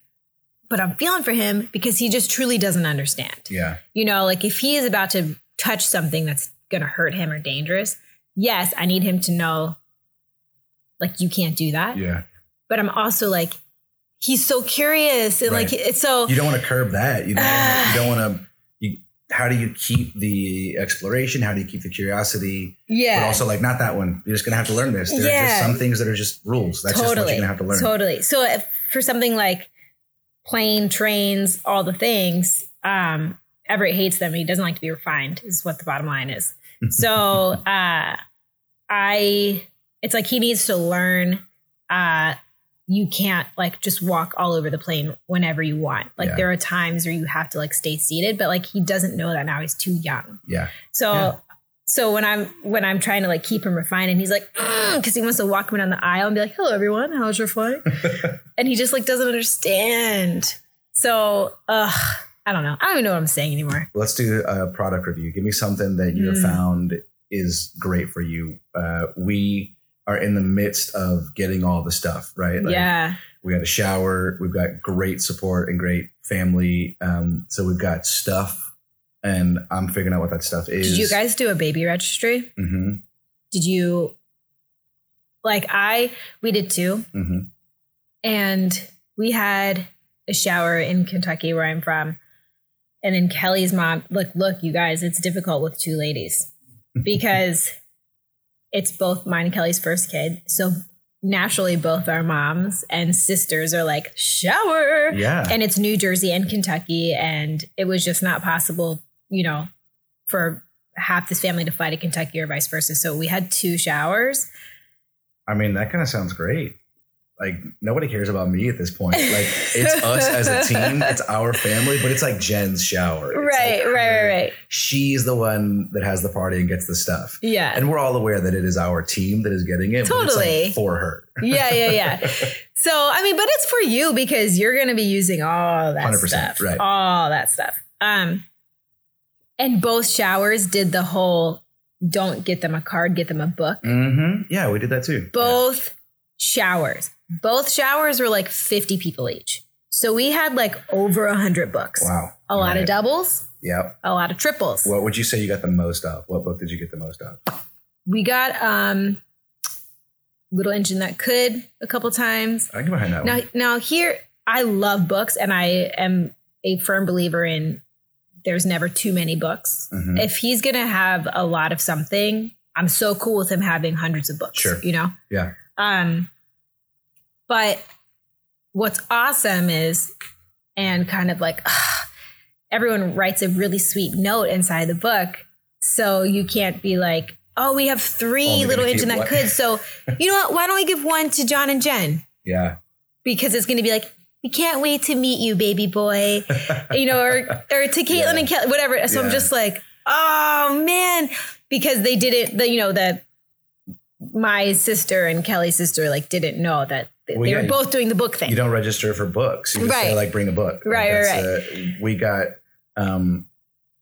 But I'm feeling for him because he just truly doesn't understand. Yeah. You know, like if he is about to touch something that's going to hurt him or dangerous, yes, I need him to know, like, you can't do that. Yeah. But I'm also like, he's so curious and like, Right. it's so, You don't want to curb that. You don't. wanna- you don't want to. You. How do you keep the exploration? How do you keep the curiosity? yeah. But also, like, not that one. You're just gonna have to learn this. There are Yeah. just some things that are just rules. That's just what you're gonna have to learn. Totally. So if, for something like plane, trains, all the things, um, Everett hates them. He doesn't like to be refined. Is what the bottom line is. So uh, I, it's like he needs to learn. Uh, you can't like just walk all over the plane whenever you want. Like Yeah. there are times where you have to like stay seated, but like he doesn't know that now. He's too young. Yeah. So Yeah. so when I'm when I'm trying to like keep him refined and he's like because he wants to walk me down the aisle and be like, "Hello everyone, how's your flight?" and he just like doesn't understand. So uh I don't know. I don't even know what I'm saying anymore. Let's do a product review. Give me something that you have Mm. found is great for you. Uh, we are in the midst of getting all the stuff right. Like, yeah. we got a shower. We've got great support and great family. Um, so we've got stuff, and I'm figuring out what that stuff is. Did you guys do a baby registry? hmm Did you like I we did too. hmm and we had a shower in Kentucky where I'm from. And then Kelly's mom, like, look, you guys, it's difficult with two ladies because it's both mine and Kelly's first kid. So naturally, both our moms and sisters are like, shower. Yeah. And it's New Jersey and Kentucky. And it was just not possible, you know, for half this family to fly to Kentucky or vice versa. So we had two showers. I mean, that kind of sounds great. Like nobody cares about me at this point. Like it's us as a team. It's our family, but it's like Jen's shower. It's Right, like right, right, right. She's the one that has the party and gets the stuff. Yeah. And we're all aware that it is our team that is getting it. it's like Totally. for her. yeah, yeah, yeah. So, I mean, but it's for you because you're going to be using all that 100%, stuff, right. All that stuff. Um, and both showers did the whole don't get them a card, get them a book. hmm Yeah, we did that too. Both showers, both showers were like 50 people each. So we had like over a hundred books. Wow. A lot Right. of doubles, Yep. a lot of triples. What would you say you got the most of? What book did you get the most of? we got um Little Engine That Could a couple times. I can get behind that Now, one. now here, I love books, and I am a firm believer in there's never too many books. Mhm. If he's gonna have a lot of something, I'm so cool with him having hundreds of books. Sure. You know? Yeah. Um, but what's awesome is, and kind of like, everyone writes a really sweet note inside the book. So you can't be like, oh, we have three little internet kids. So you know what? Why don't we give one to John and Jen? Yeah. Because it's going to be like, we can't wait to meet you, baby boy. you know, or, or to Caitlin Yeah. and Kelly, whatever. So Yeah. I'm just like, oh man, because they didn't, the, you know, that my sister and Kelly's sister like didn't know that they, Well, they yeah, were both doing the book thing. You don't register for books. You just say Right. like bring a book. Like, Right, that's, right, Uh, we got um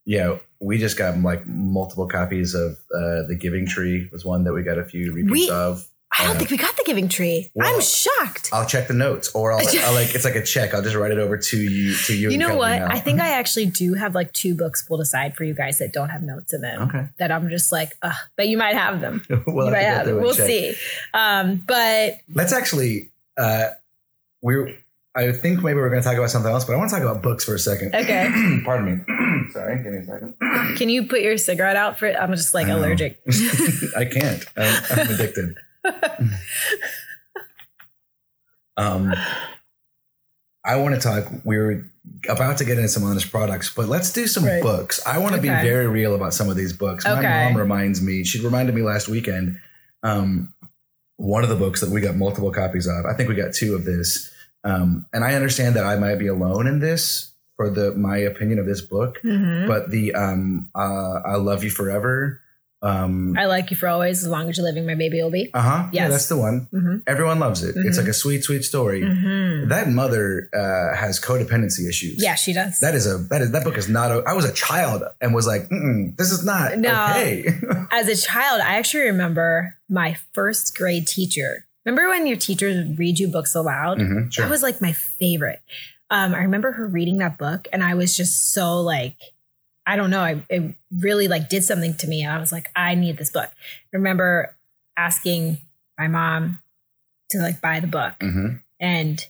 yeah, we just got like multiple copies of uh The Giving Tree was one that we got a few repeats We- of. I don't Uh, think we got the Giving Tree. well, I'm shocked. I'll check the notes or I'll, I'll like it's like a check. I'll just write it over to you to you. you know what? I think I actually do have like two books pulled aside for you guys that don't have notes in them. Okay. That I'm just like, Ugh, but you might have them. we'll you have to might go have them. We'll check. see. Um, but Let's actually uh we're I think maybe we're gonna talk about something else, but I want to talk about books for a second. Okay. Pardon me. Sorry, give me a second. can you put your cigarette out for? I'm just like I allergic. I can't. I'm, I'm addicted. um, I want to talk. We're about to get into some honest products, but let's do some Right. books. I want to be very real about some of these books. My Okay. mom reminds me. She reminded me last weekend. Um, one of the books that we got multiple copies of. I think we got two of this. Um, and I understand that I might be alone in this for the my opinion of this book. Mhm. But the um, uh, I love you forever. Um, I like you for always, as long as you're living, my baby will be. uh huh. Yeah, that's the one. Mhm. Everyone loves it. It's Mhm. like a sweet, sweet story. Mhm. That mother uh, has codependency issues. Yeah, she does. That is a that is that book is not. A, I was a child and was like, Mm-mm, this is not No. okay. As a child, I actually remember my first grade teacher. Remember when your teachers would read you books aloud? Mhm, sure. That was like my favorite. Um, I remember her reading that book, and I was just so like, I don't know, I, it really like did something to me. And I was like, I need this book. I remember asking my mom to like buy the book Mhm. and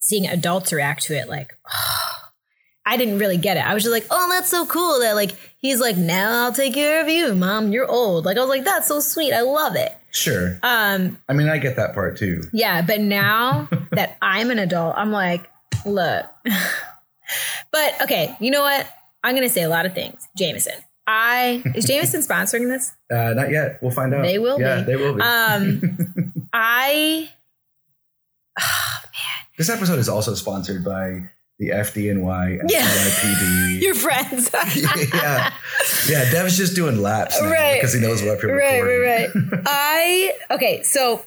seeing adults react to it, like, I didn't really get it. I was just like, oh, that's so cool that like he's like, now I'll take care of you, mom. You're old. Like I was like, that's so sweet. I love it. Sure. Um, I mean, I get that part too. yeah, but now that I'm an adult, I'm like, look. but okay, you know what? I'm gonna say a lot of things. Jameson. I is Jameson sponsoring this? Uh, not yet. We'll find out. They will Yeah, be. they will be. Um, I this episode is also sponsored by the FDNY and Yeah. NYPD. your friends. yeah, yeah. Dev's just doing laps Right. because he knows what we're Right, recording. right, I okay, so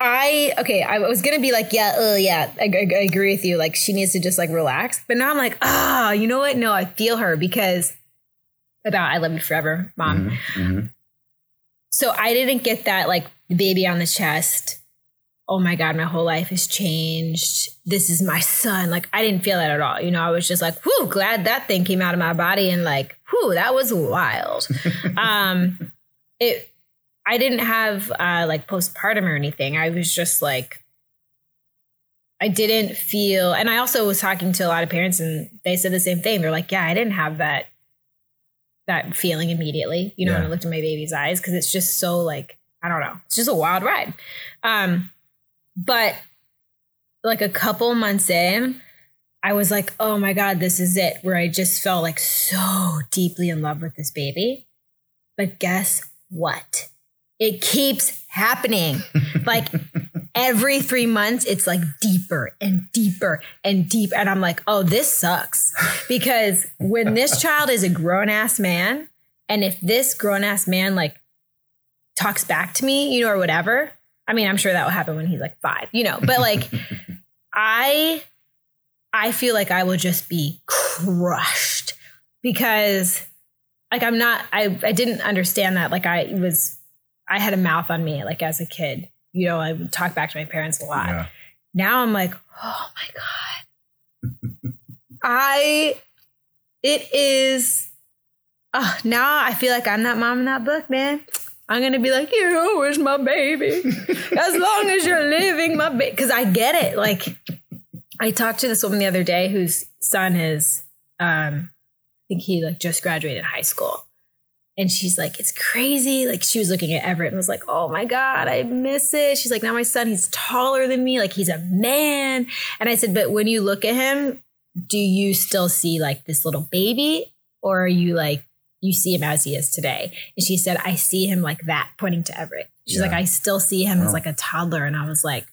I okay, I was gonna be like, yeah, uh, yeah, I, I, I agree with you. Like, she needs to just like relax. But now I'm like, ah, you know what? No, I feel her because about I love you forever, mom. Mhm, mhm. So I didn't get that like baby on the chest. Oh my God, my whole life has changed. This is my son. Like I didn't feel that at all. You know, I was just like, whoo, glad that thing came out of my body and like, whoo, that was wild. um it I didn't have uh like postpartum or anything. I was just like I didn't feel and I also was talking to a lot of parents and they said the same thing. They're like, yeah, I didn't have that that feeling immediately, you know, when I looked in my baby's eyes because it's just so like I don't know, it's just a wild ride. Um, but like a couple months in, I was like, oh my god, this is it. Where I just felt like so deeply in love with this baby. But guess what? It keeps happening. Like every three months, it's like deeper and deeper and deep. And I'm like, oh, this sucks. Because when this child is a grown ass man, and if this grown ass man like talks back to me, you know, or whatever, I mean, I'm sure that will happen when he's like five, you know, but like, I, I feel like I will just be crushed because like I'm not, I, I didn't understand that. Like I was, I had a mouth on me like as a kid, you know, I would talk back to my parents a lot. Yeah. Now I'm like, oh my God. I, it is, uh, now I feel like I'm that mom in that book, man. I'm going to be like, you where's my baby? as long as you're living, my baby. Because I get it. Like, I talked to this woman the other day whose son is, um, I think he like just graduated high school. And she's like, it's crazy. Like she was looking at Everett and was like, oh my God, I miss it. She's like, now my son, he's taller than me. Like he's a man. And I said, but when you look at him, do you still see like this little baby? Or are you like, you see him as he is today? And she said, I see him like that, pointing to Everett. She's Yeah. like, I still see him as like a toddler. And I was like,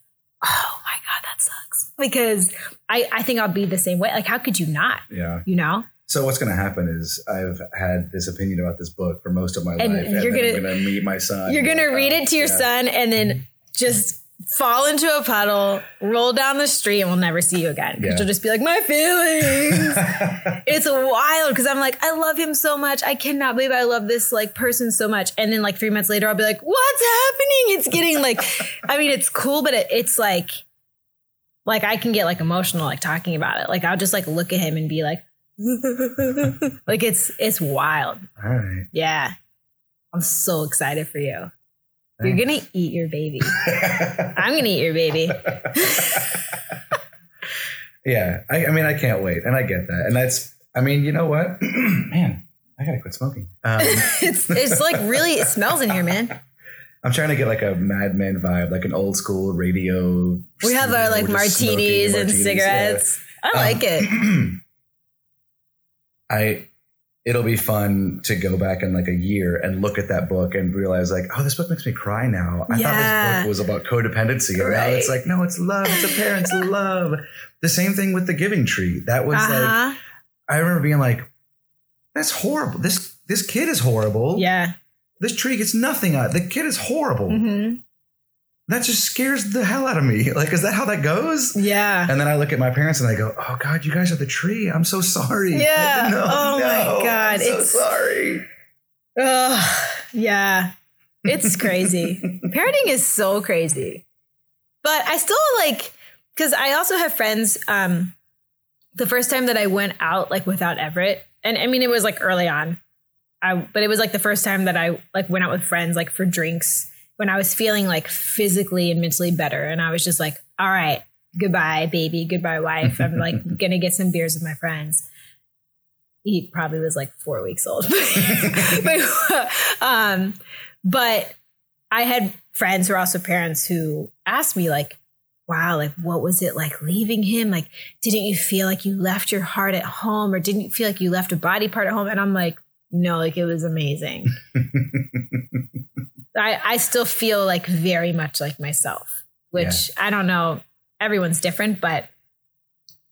oh my God, that sucks. Because I, I think I'll be the same way. Like, how could you not? Yeah. You know? So what's going to happen is I've had this opinion about this book for most of my And life, you're and gonna- I'm meet my son. You're gonna read it to your yeah. son and then just fall into a puddle, roll down the street, and we'll never see you again. Because Yeah. you'll just be like, my feelings. it's wild because I'm like, I love him so much. I cannot believe I love this like person so much. And then like three months later, I'll be like, what's happening? It's getting like, I mean, it's cool, but it, it's like, like I can get like emotional like talking about it. Like I'll just like look at him and be like, like it's it's wild. All right. Yeah. I'm so excited for you. You're gonna eat your baby. I'm gonna eat your baby. yeah. I, I mean, I can't wait, and I get that, and that's. I mean, you know what, man, I gotta quit smoking. Um, it's it's like really it smells in here, man. I'm trying to get like a Mad Men vibe, like an old school radio. We have our like smoking martinis and martinis, yeah. cigarettes. I like it. I it'll be fun to go back in like a year and look at that book and realize like, oh, this book makes me cry now. I Yeah. thought this book was about codependency. And now it's like, no, it's love. It's a parent's love. The same thing with the giving tree. That was like Uh-huh. I remember being like, that's horrible. This this kid is horrible. Yeah. This tree gets nothing out. The kid is horrible. hmm That just scares the hell out of me. Like, is that how that goes? Yeah. And then I look at my parents and I go, "Oh God, you guys are the tree. I'm so sorry." Yeah. No, Oh, my God. I'm so It's- sorry. Oh, Yeah. It's crazy. Parenting is so crazy. But I still like because I also have friends. Um, the first time that I went out like without Everett, and I mean it was like early on. I but it was like the first time that I like went out with friends like for drinks when I was feeling like physically and mentally better, and I was just like, all right, goodbye, baby, goodbye, wife. I'm like gonna get some beers with my friends. He probably was like four weeks old. but, um, but I had friends who are also parents who asked me like, wow, like what was it like leaving him? Like, didn't you feel like you left your heart at home or didn't you feel like you left a body part at home? And I'm like, no, like it was amazing. I, I still feel like very much like myself, which I don't know. Everyone's different, but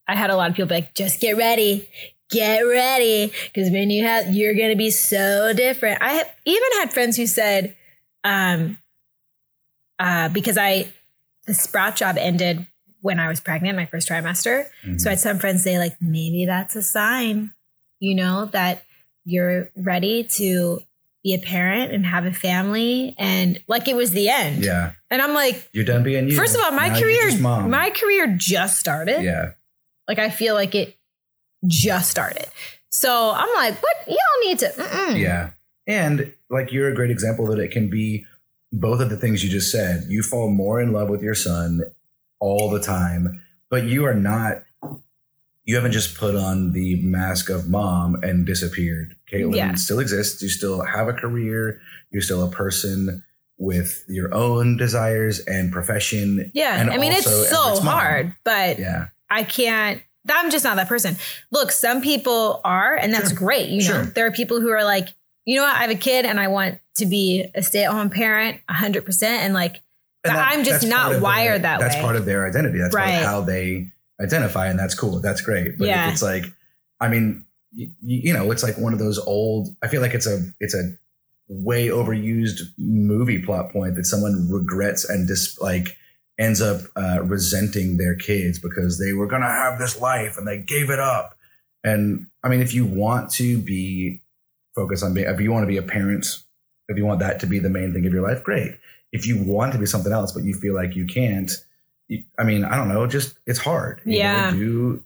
I had a lot of people be like, just get ready, get ready. Because when you have, you're going to be so different. I have even had friends who said, um, uh, because I, the sprout job ended when I was pregnant, my first trimester. Mm-hmm. So I had some friends say, like, maybe that's a sign, you know, that you're ready to be a parent and have a family. And like it was the end. yeah, And I'm like, you're done being you. first of all, my Now career, my career just started. yeah, Like I feel like it just started. So I'm like, what? Don't need to. Mm-mm. yeah, and like you're a great example that it can be both of the things you just said. You fall more in love with your son all the time, but you are not. You haven't just put on the mask of mom and disappeared. Caitlin Yeah. still exists. You still have a career. You're still a person with your own desires and profession. Yeah. And I mean, it's so hard, but Yeah. I can't. I'm just not that person. Look, some people are, and that's Sure. great. You know, Sure. there are people who are like, you know what? I have a kid and I want to be a stay at home parent 100%. And like, And But I'm just not wired their- that That's way. That's part of their identity. That's Right. how they identify, and that's cool. That's great. But Yeah. if it's like, I mean, you, you know, it's like one of those old. I feel like it's a it's a way overused movie plot point that someone regrets and just like ends up uh, resenting their kids because they were gonna have this life and they gave it up. And I mean, if you want to be focused on being, if you want to be a parent, if you want that to be the main thing of your life, great if you want to be something else but you feel like you can't i mean i don't know just it's hard Yeah. gotta do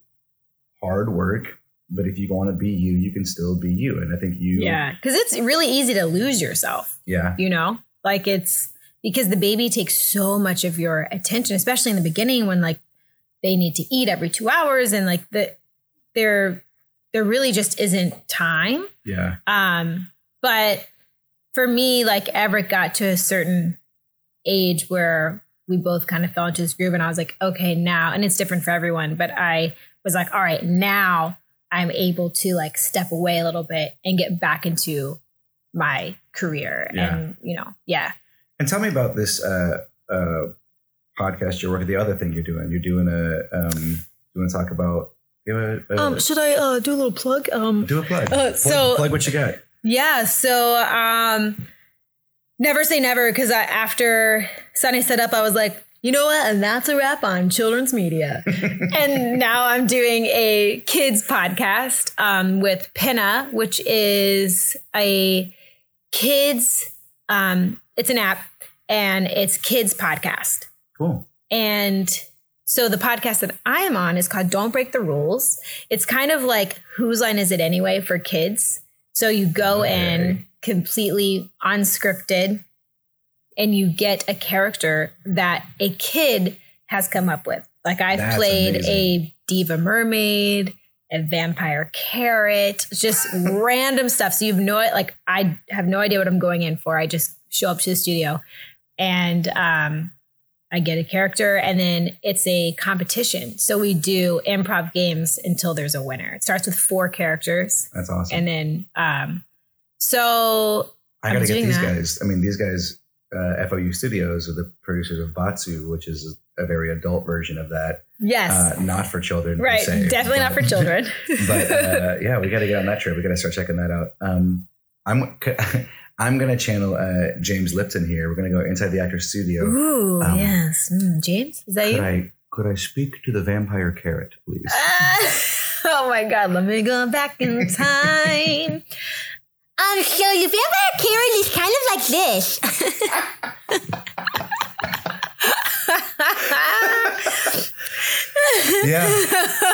hard work but if you want to be you you can still be you and i think you yeah, because it's really easy to lose yourself. yeah you know like it's because the baby takes so much of your attention especially in the beginning when like they need to eat every two hours and like the there there really just isn't time yeah um but for me, like Everett got to a certain age where we both kind of fell into this groove, and I was like, okay, now, and it's different for everyone, but I was like, all right, now I'm able to like step away a little bit and get back into my career, Yeah. and you know, yeah. And tell me about this uh, uh, podcast you're working. The other thing you're doing. You're doing a. Um, you want to talk about? You have a, a- Um, should I uh, do a little plug? Um, do a plug. uh, Plug- so- plug what you got. Yeah. So, um, never say never because after Sunny Side Up, I was like, you know what? And that's a wrap on children's media. and now I'm doing a kids podcast um, with Pinna, which is a kids. Um, it's an app, and it's kids podcast. Cool. And so the podcast that I am on is called Don't Break the Rules. It's kind of like Whose Line Is It Anyway for kids. So you go in Okay. Completely unscripted and you get a character that a kid has come up with. Like I've That's played amazing. a diva mermaid, a vampire carrot, just random stuff. So you've no like I have no idea what I'm going in for. I just show up to the studio and um I get a character and then it's a competition. So we do improv games until there's a winner. It starts with four characters That's awesome. and then um so I I'm got to get these that. guys. I mean, these guys, uh, FOU Studios, are the producers of Batsu, which is a very adult version of that. yes. Uh, not for children. right. se, Definitely not for children. but uh, yeah, we got to get on that trip. We got to start checking that out. Um, I'm I'm gonna channel uh, James Lipton here. We're gonna go inside the actor's studio. Ooh, Um, yes. Mm, James, is that Could you? I could I speak to the vampire carrot, please? Ah, oh my God, let me go back in time. Um, so your vampire carrot is kind of like this. yeah,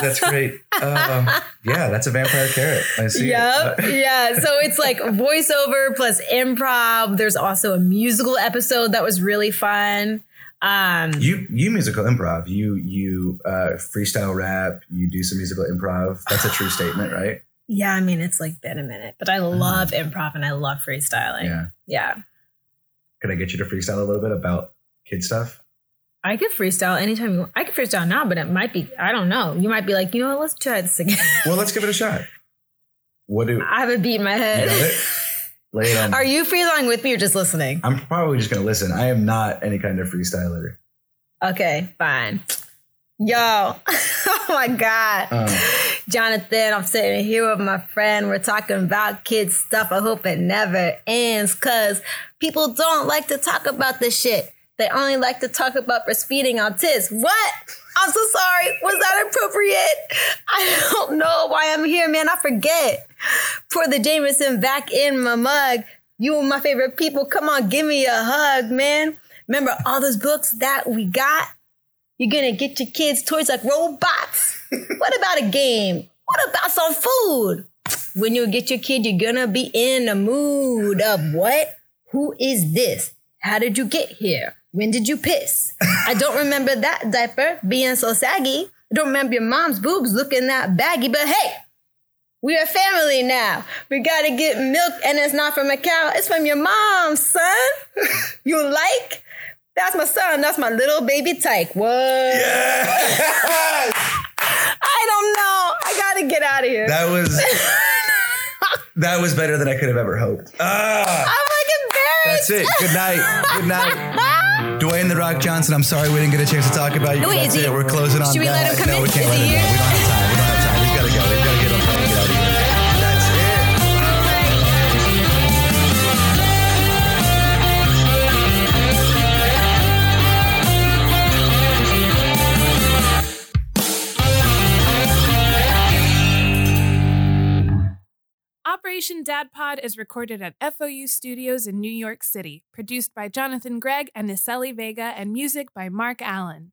that's great. Um, yeah, that's a vampire carrot. I see. it. Yep. Yeah. So it's like voiceover plus improv. There's also a musical episode that was really fun. Um, You you musical improv. You you uh, freestyle rap. You do some musical improv. That's a true statement, right? Yeah, I mean, it's like been a minute, but I love improv and I love freestyling. Yeah. Yeah. Can I get you to freestyle a little bit about kid stuff? I could freestyle anytime you want. I could freestyle now, but it might be, I don't know. You might be like, you know what, let's try this again. Well, let's give it a shot. What do I have a beat in my head. it? Lay it on. Are you freestyling with me or just listening? I'm probably just gonna listen. I am not any kind of freestyler. Okay, fine. Yo, oh my God. Um, Jonathan, I'm sitting here with my friend. We're talking about kids stuff. I hope it never ends because people don't like to talk about this shit. They only like to talk about breastfeeding on tits. What? I'm so sorry. Was that appropriate? I don't know why I'm here, man. I forget. Pour the Jameson back in my mug. You are my favorite people. Come on, give me a hug, man. Remember all those books that we got? You're gonna get your kids toys like robots. what about a game? What about some food? When you get your kid, you're gonna be in the mood of what? Who is this? How did you get here? When did you piss? I don't remember that diaper being so saggy. I don't remember your mom's boobs looking that baggy, but hey, we are family now. We gotta get milk, and it's not from a cow, it's from your mom, son. you like? That's my son. That's my little baby tyke. What? Yes! I don't know. I gotta get out of here. that was that was better than I could have ever hoped. Ah, I'm like embarrassed. that's it. Good night. Good night. Dwayne the Rock Johnson. I'm sorry we didn't get a chance to talk about you. Wait, That's is he- it. We're closing on should we that. let him come no, in? we can't Is let he him here? We don't have time. We don't have time. Operation Dad Pod is recorded at FOU Studios in New York City, produced by Jonathan Gregg and Niseli Vega, and music by Mark Allen.